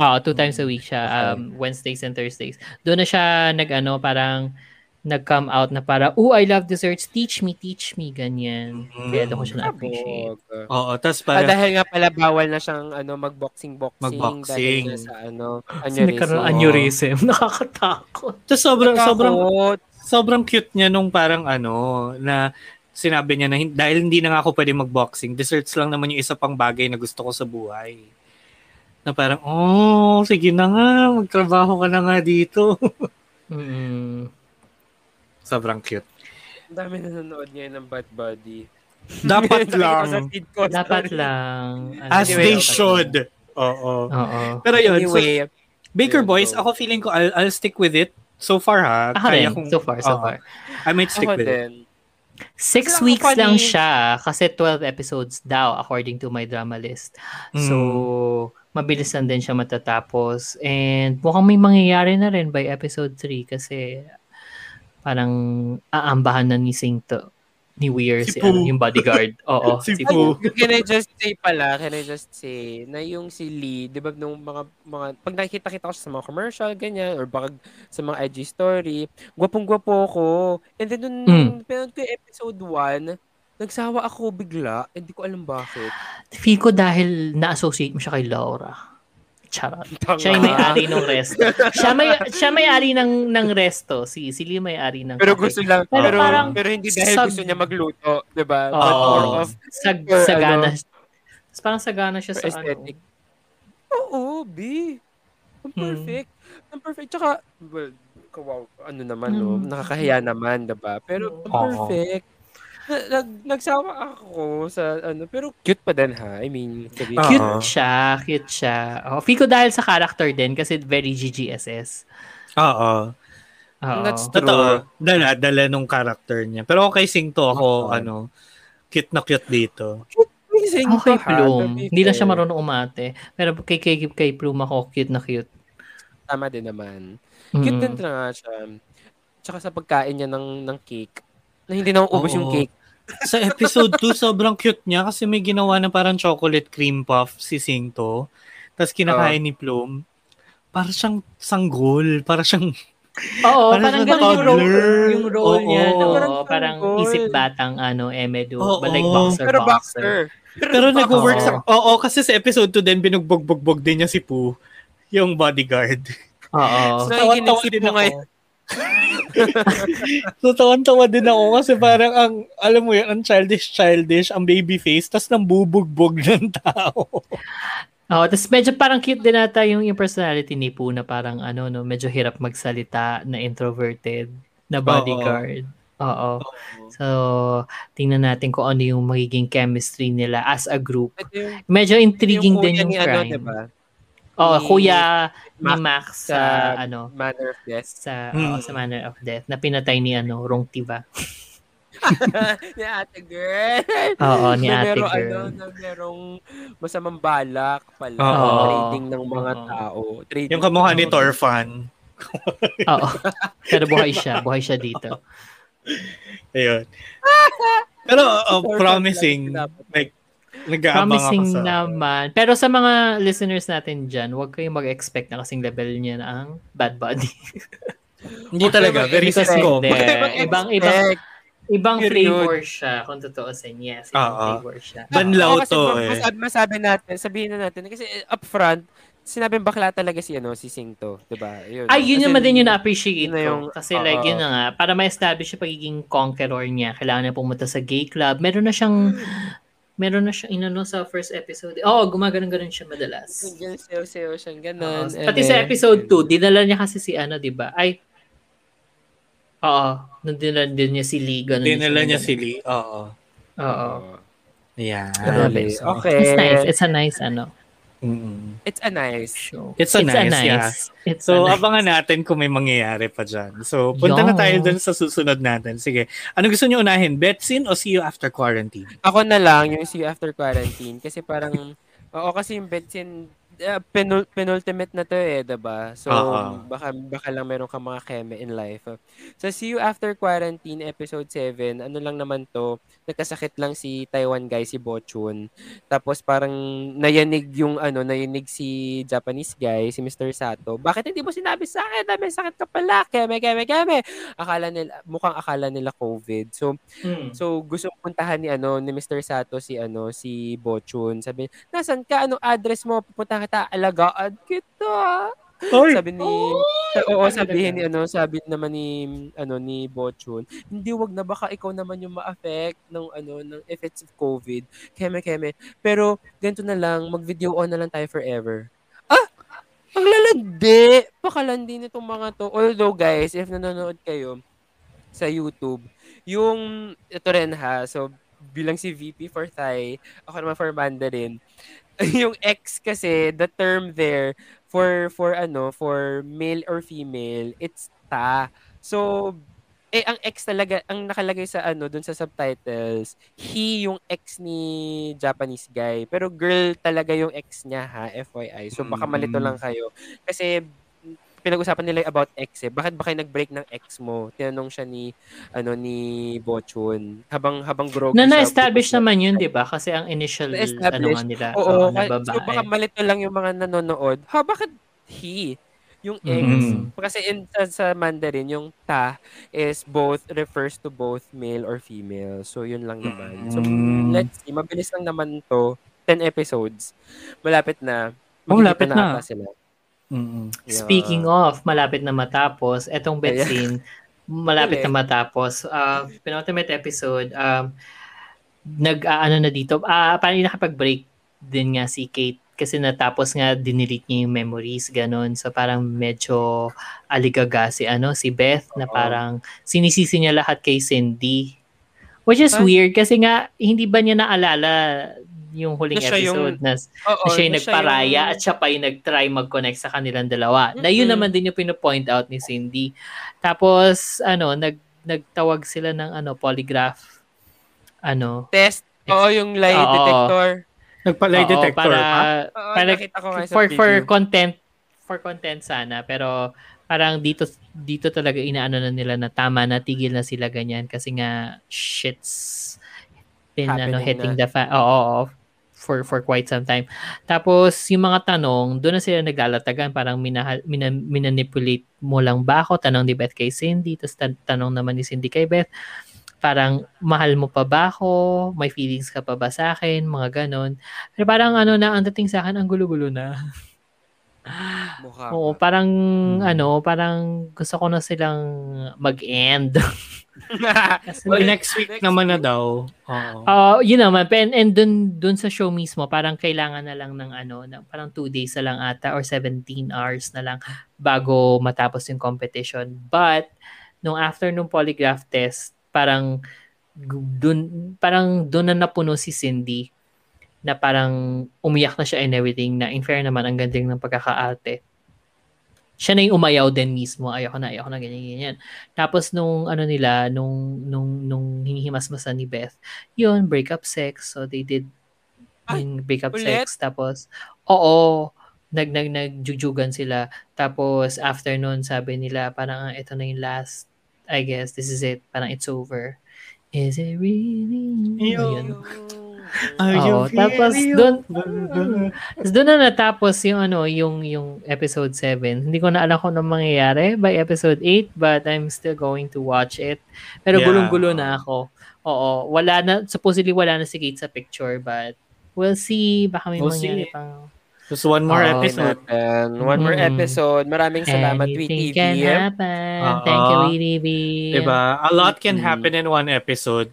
Oo, two times a week siya. Um, Wednesdays and Thursdays. Doon na siya nag-ano, parang nag-come out na para, oh, I love desserts. Teach me, teach me. Ganyan. Kaya doon ko siya na-appreciate. Oo, tapos Ah, parang, dahil nga pala bawal na siyang ano mag-boxing-boxing. Mag-boxing. Dahil sa ano, Kasi nagkaroon aneurysm. aneurysm. Nakakatakot. tapos sobrang, sobrang, Nakakot. sobrang cute niya nung parang ano, na sinabi niya na dahil hindi na nga ako pwede mag-boxing, desserts lang naman yung isa pang bagay na gusto ko sa buhay. Na parang, oh, sige na nga, magtrabaho ka na nga dito. Mm-mm. Sobrang cute. Ang dami nanonood ngayon ng Bad Buddy. Dapat lang. Dapat lang. As Anyway, they okay. should. Oo. Oo. Pero yun, so, Anyway, Baker Yun, Boys, ako feeling ko I'll, I'll stick with it. So far ha. Ako rin, kung- so far, so Oo. far. I might stick ako with it. din. Six Sila weeks funny. lang siya kasi 12 episodes daw according to my drama list. Mm. So, mabilis lang din siya matatapos. And mukhang may mangyayari na rin by episode 3 kasi parang aambahan na ni Singto ni Weir Si si, ano, yung bodyguard. Oo, Si si Pooh. Can I just say pala, can I just say, na yung si Lee, di ba, nung mga, mga, pag nakikita-kita ko sa mga commercial, ganyan, or baka sa mga IG story, gwapong-gwapo ko. And then, nung, Mm. pinanood ko yung episode 1, nagsawa ako bigla, hindi ko alam bakit. Feel ko dahil na-associate mo siya kay Laura. Charot. Siya yung may-ari ng resto. siya may siya may-ari ng ng resto. Si si Lee may-ari ng Pero cafe. gusto lang, Pero pero, parang pero hindi dahil sab- gusto niya magluto, di ba? But Oo. more of Sag, or sagana. ano, Parang sagana siya sa aesthetic. ano. Oo, B. Ang Hmm. perfect. Ang perfect. Tsaka, well, kawaw, ano naman, no? Hmm. Nakakahiya naman, diba? Pero, Oo. perfect. Na- Nag, nagsawa ako sa ano, pero cute pa din ha. I mean, sabi, Oo. Cute siya, cute siya. Oh, ko dahil sa character din kasi very GGSS. Oo. Oo. That's Totoo. Dala, dala nung character niya. Pero okay, Singto ako, ano, cute na cute dito. amazing Okay, to to be Hindi lang siya fair. marunong umate. Pero kay, kay, kay Plume ako, cute na cute. Tama din naman. Cute Mm. din na nga siya. Tsaka sa pagkain niya ng, ng cake, na hindi na ubos yung cake. Sa episode 2, sobrang cute niya kasi may ginawa na parang chocolate cream puff si Singto. Tapos kinakain ni Plume. Para siyang sanggol. Para siyang... Oo, Parang parang ganun yung role, yung role niya, Oo. no? Parang Parang tanggol. isip batang, ano, Emedu. Oo. But like boxer, Pero boxer. boxer. Pero nag-work Oo. sa... Oo, kasi sa episode 2 din, binugbog-bog din niya si Pooh. Yung bodyguard. Oo. So, si din ako. ngayon. so, tawan-tawa din ako kasi parang ang, alam mo yun, ang childish-childish, ang baby face, tas nang bubugbog ng tao. Oo, tapos medyo parang cute din ata yung, yung personality ni Pooh na parang ano, no, medyo hirap magsalita, na introverted, na bodyguard. Oo. So, tingnan natin kung ano yung magiging chemistry nila as a group. Yung, Medyo intriguing kuya din yung ano, crime. diba? Oo, ni kuya ni Max Max sa, sa ano, Manner of Death. sa, Hmm. oo, sa Manner of Death na pinatay ni ano, Rong Tiva. ni ate girl. Oo, ni na ate girl. Ano, na merong masamang balak pala. Oo. Trading ng mga Oo. tao. Trading Yung kamukha ni. Torfan. Oo. Pero buhay siya. Buhay siya dito. Ayun. Pero oh, promising. Like, Promising ako sa... naman. Pero sa mga listeners natin dyan, huwag kayong mag-expect na kasing level niya na ang bad body. Hindi talaga. Very sitcom. Ibang, ibang, ibang flavor siya, kung tutuusin. Yes, ibang Oo. flavor siya. Banlaw to eh. Masabi, masabi natin, sabihin na natin, kasi upfront, sinabi bakla talaga si ano si Singto, 'di ba? Yun. Ay, yun naman in, din yung na-appreciate yun na ko. yung- Kasi like, oo. yun na nga, para ma-establish yung pagiging conqueror niya, kailangan na pumunta sa gay club. Meron na siyang, meron na siyang inano sa first episode. Oo, oh, gumaganon-ganon siya madalas. Ganyan, sayo-sayo siyang Oo. ganun. Pati sa episode 2, dinala niya kasi si ano, di ba? Ay, oo, nung dinala din niya si Lee, ganun Dinala niya si Lee. Oo. Oo. So, Okay. It's nice. It's a nice, ano, Mm-mm. It's a nice. show. It's a nice, yeah. It's So, a nice. abangan natin kung may mangyayari pa dyan. So, punta na Yes. tayo dun sa susunod natin. Sige. Ano gusto niyo unahin? Betsin o see you after quarantine? Ako na lang yung see you after quarantine kasi parang oo kasi yung Betsin uh, penul- penultimate na to eh, 'di ba? So Oo. baka baka lang meron kang mga keme in life. So see you after quarantine episode 7, ano lang naman to, nagkasakit lang si Taiwan guy si Bochun. Tapos parang nayanig yung ano, nayanig si Japanese guy, si Mr. Sato. Bakit hindi mo sinabi sa akin? Dami sakit ka pala. Keme, keme, keme. Akala nila mukhang akala nila COVID. So Hmm. So gusto puntahan ni ano ni Mr. Sato si ano si Bochun. Sabi, "Nasaan ka? Anong address mo? Pupunta kita, alagaan kita." Sabi ni sa- oo, sabihin ni ano, sabi naman ni ano ni Bochun, "Hindi wag na baka ikaw naman yung ma-affect ng ano ng effects of COVID. Keme keme. Pero ganito na lang, mag-video on na lang tayo forever." Ah! Ang lalandi! Pakalandi nitong mga to. Although guys, if nanonood kayo sa YouTube, yung ito rin ha, so bilang si VP for Thai, ako naman for Mandarin. yung X kasi, the term there for for ano, for male or female, it's ta. So eh, ang ex talaga, ang nakalagay sa ano, dun sa subtitles, he yung ex ni Japanese guy. Pero girl talaga yung ex niya ha, FYI. So baka malito lang kayo. Kasi pinag-usapan nila about ex eh. Bakit ba kayo nag-break ng ex mo? Tinanong siya ni ano ni Bochun. Habang habang groggy Na siya, na-establish pupunta- naman yun, di ba? Kasi ang initial, ano nga nila, Oo, oo, na kahit- so baka babae. malito lang yung mga nanonood. Ha, bakit he? Yung ex. Mhm. Kasi in, sa, sa Mandarin, yung ta is both, refers to both male or female. So, yun lang naman. So, Mm. let's see. Mabilis lang naman to. 10 episodes. Malapit na. Oh, malapit na. ata sila. Mm-mm. Yeah. Speaking of, malapit na matapos, etong bet Ayan. scene, malapit na matapos. Uh, penultimate episode, um, nag, ah, ano na dito, ah parang nakapag-break din nga si Kate kasi natapos nga dinelete niya yung memories, ganun. So parang medyo aligaga si, ano, si Beth na parang sinisisi niya lahat kay Cindy. Which is Ah. weird kasi nga hindi ba niya naalala yung huling Na siya yung- episode na Oo, na siya yung na nagparaya yung- at siya pa yung nag-try mag-connect sa kanilang dalawa. Na yun naman din yung pino-point out ni Cindy. Tapos, ano, nag, nagtawag sila ng ano, polygraph. Ano, Test. Oo, yung lie Oo. detector. Nagpa-lie Oo, detector para, pa? Oo, para nakita ko for, for video. content, for content sana. Pero, parang dito dito talaga inaano na nila na tama na tigil na sila ganyan kasi nga shits been ano hitting na. the fa- oo, oo, for for quite some time. Tapos yung mga tanong, doon na sila naglalatagan, parang minahal, mina, minanipulate mo lang ba ako? Tanong ni Beth kay Cindy, tapos tan- tanong naman ni Cindy kay Beth, parang mahal mo pa ba ako? May feelings ka pa ba sa akin? Mga ganon. Pero parang ano na, ang dating sa akin, ang gulo-gulo na. Mukha. Oo, parang ano, parang gusto ko na silang mag-end. Kasi Well, next week naman na daw. Oo. Ah, yun naman. And, and dun, dun sa show mismo, parang kailangan na lang ng ano, ng, parang 2 days na lang ata or 17 hours na lang bago matapos yung competition. But, nung after nung polygraph test, parang dun, parang dun na napuno si Cindy na parang umiyak na siya and everything na in fair naman ang ganding ng pagkakaarte. Siya na yung umayaw din mismo. Ayoko na, ayoko na, ganyan, ganyan. Tapos nung ano nila, nung, nung, nung hinihimasmasan ni Beth, yun, breakup sex. So they did Ay, yung breakup ulit? sex. Tapos, oo, nag, nag, nagjujugan sila. Tapos after nun, sabi nila, parang "Ah, ito na yung last, I guess, this is it. Parang it's over. Is it really? Ayun. Are you Oo, over? tapos doon na natapos yung ano, yung yung episode 7. Hindi ko na alam kung ano mangyayari by episode 8, but I'm still going to watch it. Pero Yeah. gulong-gulo na ako. Oo, wala na supposedly wala na si Kate sa picture, but we'll see baka may We'll mangyari see. pang Just one more Oo, episode. And one more Mm. episode. Maraming salamat, anything Tweety can happen. Oo. Thank you, WeTV. Diba? A lot can Mm. happen in one episode.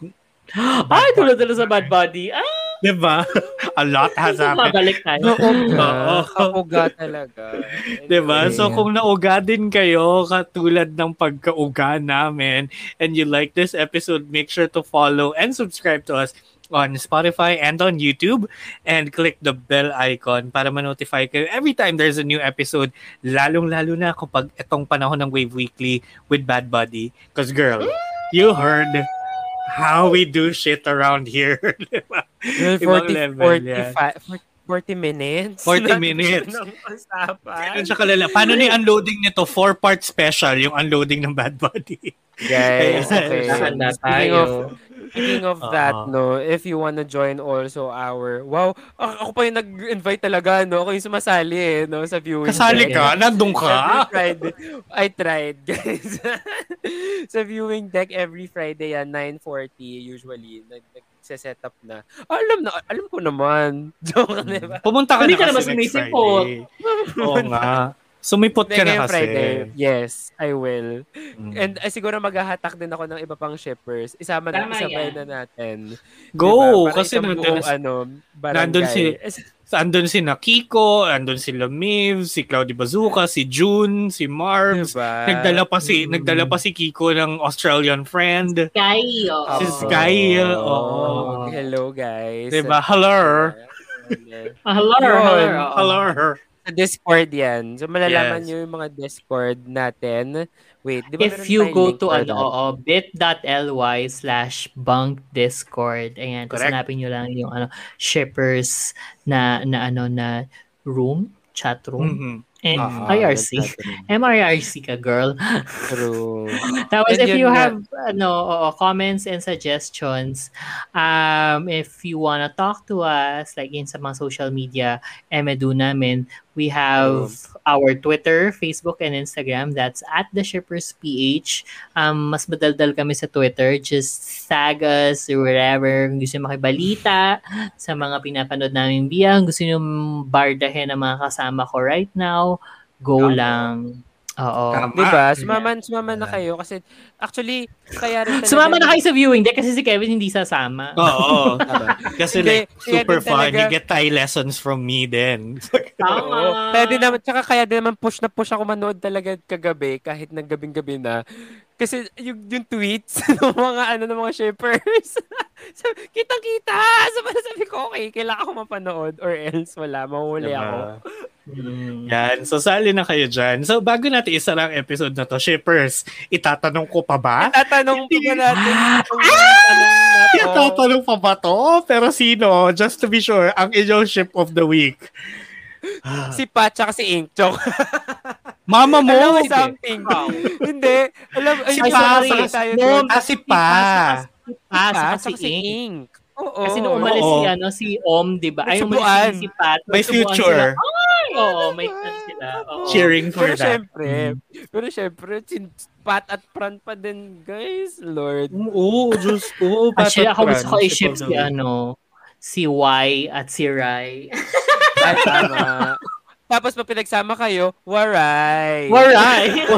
Ay, tulad-tulad sa Bad Body. Ah, Diba? A lot has happened. mabalik tayo. Oo. Kauga talaga. Diba? So kung nauga din kayo katulad ng pagkauga namin and you like this episode, make sure to follow and subscribe to us on Spotify and on YouTube and click the bell icon para ma-notify kayo every time there's a new episode lalong-lalo na kapag itong panahon ng Wave Weekly with Bad Buddy because girl, you heard how we do shit around here. diba? Well, Ibang 40, 45, 40 minutes. 40 minutes. Ganun siya kalala. Paano ni unloading nito? Four-part special yung unloading ng Bad Buddy. Guys, okay. Handa Speaking of, speaking of Oo. that, no, if you wanna join also our, wow, a- ako pa yung nag-invite talaga, no? Ako yung sumasali, eh, no, sa viewing. Kasali deck. ka? Nandun Every ka? Friday. I tried, guys. sa viewing deck every Friday yan, 9.40 usually. Nag set up na. Alam na, alam ko naman. Joke, di ba? Pumunta ka Hindi na ka kasi next. Friday. Oo nga. Sumipot ka na kasi. Friday. Yes, I will. Mm. And ay, siguro maghahatak din ako ng iba pang shippers. Isama na, Tama isabay yan. na natin. Go! Diba? Kasi nandun, ano, barangay. nandun si- andun si Nakiko, andun si Lamiv, si Claudia Bazooka, si June, si Marbs. Diba? Nagdala pa si Mm. nagdala pa si Kiko ng Australian friend. Sky, oo. Si. Sky, oo. Hello, guys. Diba? Hello. Hello, hello. Hello. Sa Sa Discord yan. So, malalaman Yes. nyo yung mga Discord natin. Wait, di ba If you go to ano, oo, bit.ly slash bunk discord. Ayan, tapos hanapin nyo lang yung ano, shippers na, na ano, na room, chat room, Mhm. and Ah, IRC. MRRC ka, girl. True. Tapos And if you have ano, oo, comments and suggestions, um, if you wanna talk to us, like in sa mga social media, emedu namin, we have our Twitter, Facebook, and Instagram. That's at the Shippers PH. Um, mas madaldal kami sa Twitter. Just tag us or wherever. Kung gusto nyo makibalita sa mga pinapanood namin biyang, gusto nyo bardahin ang mga kasama ko right now, go Tama. lang. Oo. Tama. Diba? Sumama, sumama na kayo kasi actually, kaya rin talaga. Sumama na kayo sa viewing day kasi si Kevin hindi sasama. Oo. Kasi Hindi, like, super fun. talaga- You get Thai lessons from me then. Tama. Kaya din naman, tsaka kaya din naman push na push ako manood talaga kagabi kahit naggabing-gabi na. Kasi yung, yung tweets ng mga ano ng mga shippers. kitang-kita! So, sabi ko, okay, kailangan ko mapanood or else wala, mahuli Diba? ako. Mm. Yan. So, sali na kayo dyan. So, bago natin isa lang episode na to, shippers, itatanong ko pa ba? Tatanong pa ba natin? Ah! to? Itatanong pa ba to? Pero sino? Just to be sure, ang inyong ship of the week. Si Pat tsaka si Ink. Joke. Mama mo! Alam mo something. Hindi. Alam, Si ayun, Pa, sorry, si- tayo doon. Ah, si Pa. Si Pa, Pa, saka si Ink. Ink. Oo. Kasi nung umalis Oo. si, ano, si Om, di ba? Ay, umalis si, si Pat. May future. Oo, may ano sila. Oo. Cheering for Pero that. syempre, pero syempre, Pat at Fran pa din, guys. Lord. Oo, Diyos ko. Actually, ako gusto ko i-ship si ano, si Y at si Rai. Ay, tama. Tapos pag pinagsama kayo, waray. Waray!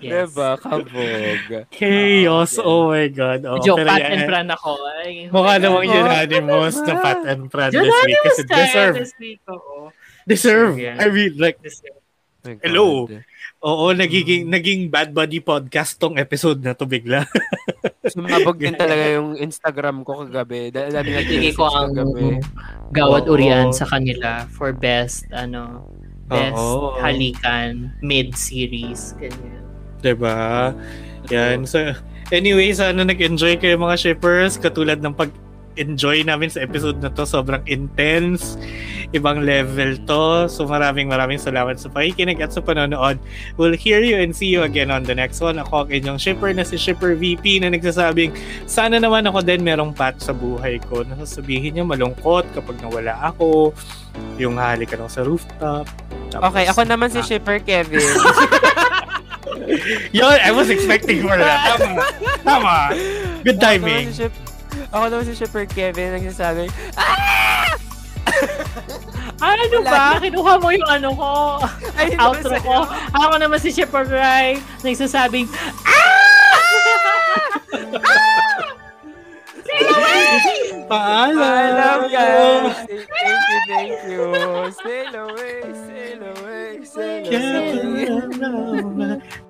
yes. Diba? Kabog. Chaos. Oh my God. Oh, Joke, Pat yan, and Fran ako. Ay, Mukha namang unanimous na Pat and Fran this week. Kasi deserve. this week, oo. Deserve. Yeah. I mean, like, Deserve. Hello. God. Oo, nagiging, naging Bad Buddy podcast tong episode na to bigla. Sumabog din talaga yung Instagram ko kagabi. Dami Bigay ko ang kagabi. gawad Oo. urian sa kanila for best, ano, best Oo. halikan mid-series. Ganyan. Diba? Yan. So, anyway, sana nag-enjoy kayo mga shippers. Katulad ng pag-enjoy namin sa episode na to. Sobrang intense. Ibang level to. So, maraming maraming salamat sa pakikinig at sa panonood. We'll hear you and see you again on the next one. Ako ang inyong shipper na si Shipper VP na nagsasabing, sana naman ako din merong pat sa buhay ko. Nasasabihin niya malungkot kapag nawala ako. Yung halik lang sa rooftop. Tapos- Okay, ako naman si Shipper Kevin. Yun, I was expecting for that. Tama. Tama. Good Ako timing. Ako naman si Shipper Kevin nagsasabi, Ay, ano ba? Kinuha mo yung ano ko. Ay, outro ko. Ako naman si Shipper Rai, nagsasabing, Paalam. Paalam, guys. Thank you, thank you. Sail away, sail away, sail away. Sail away.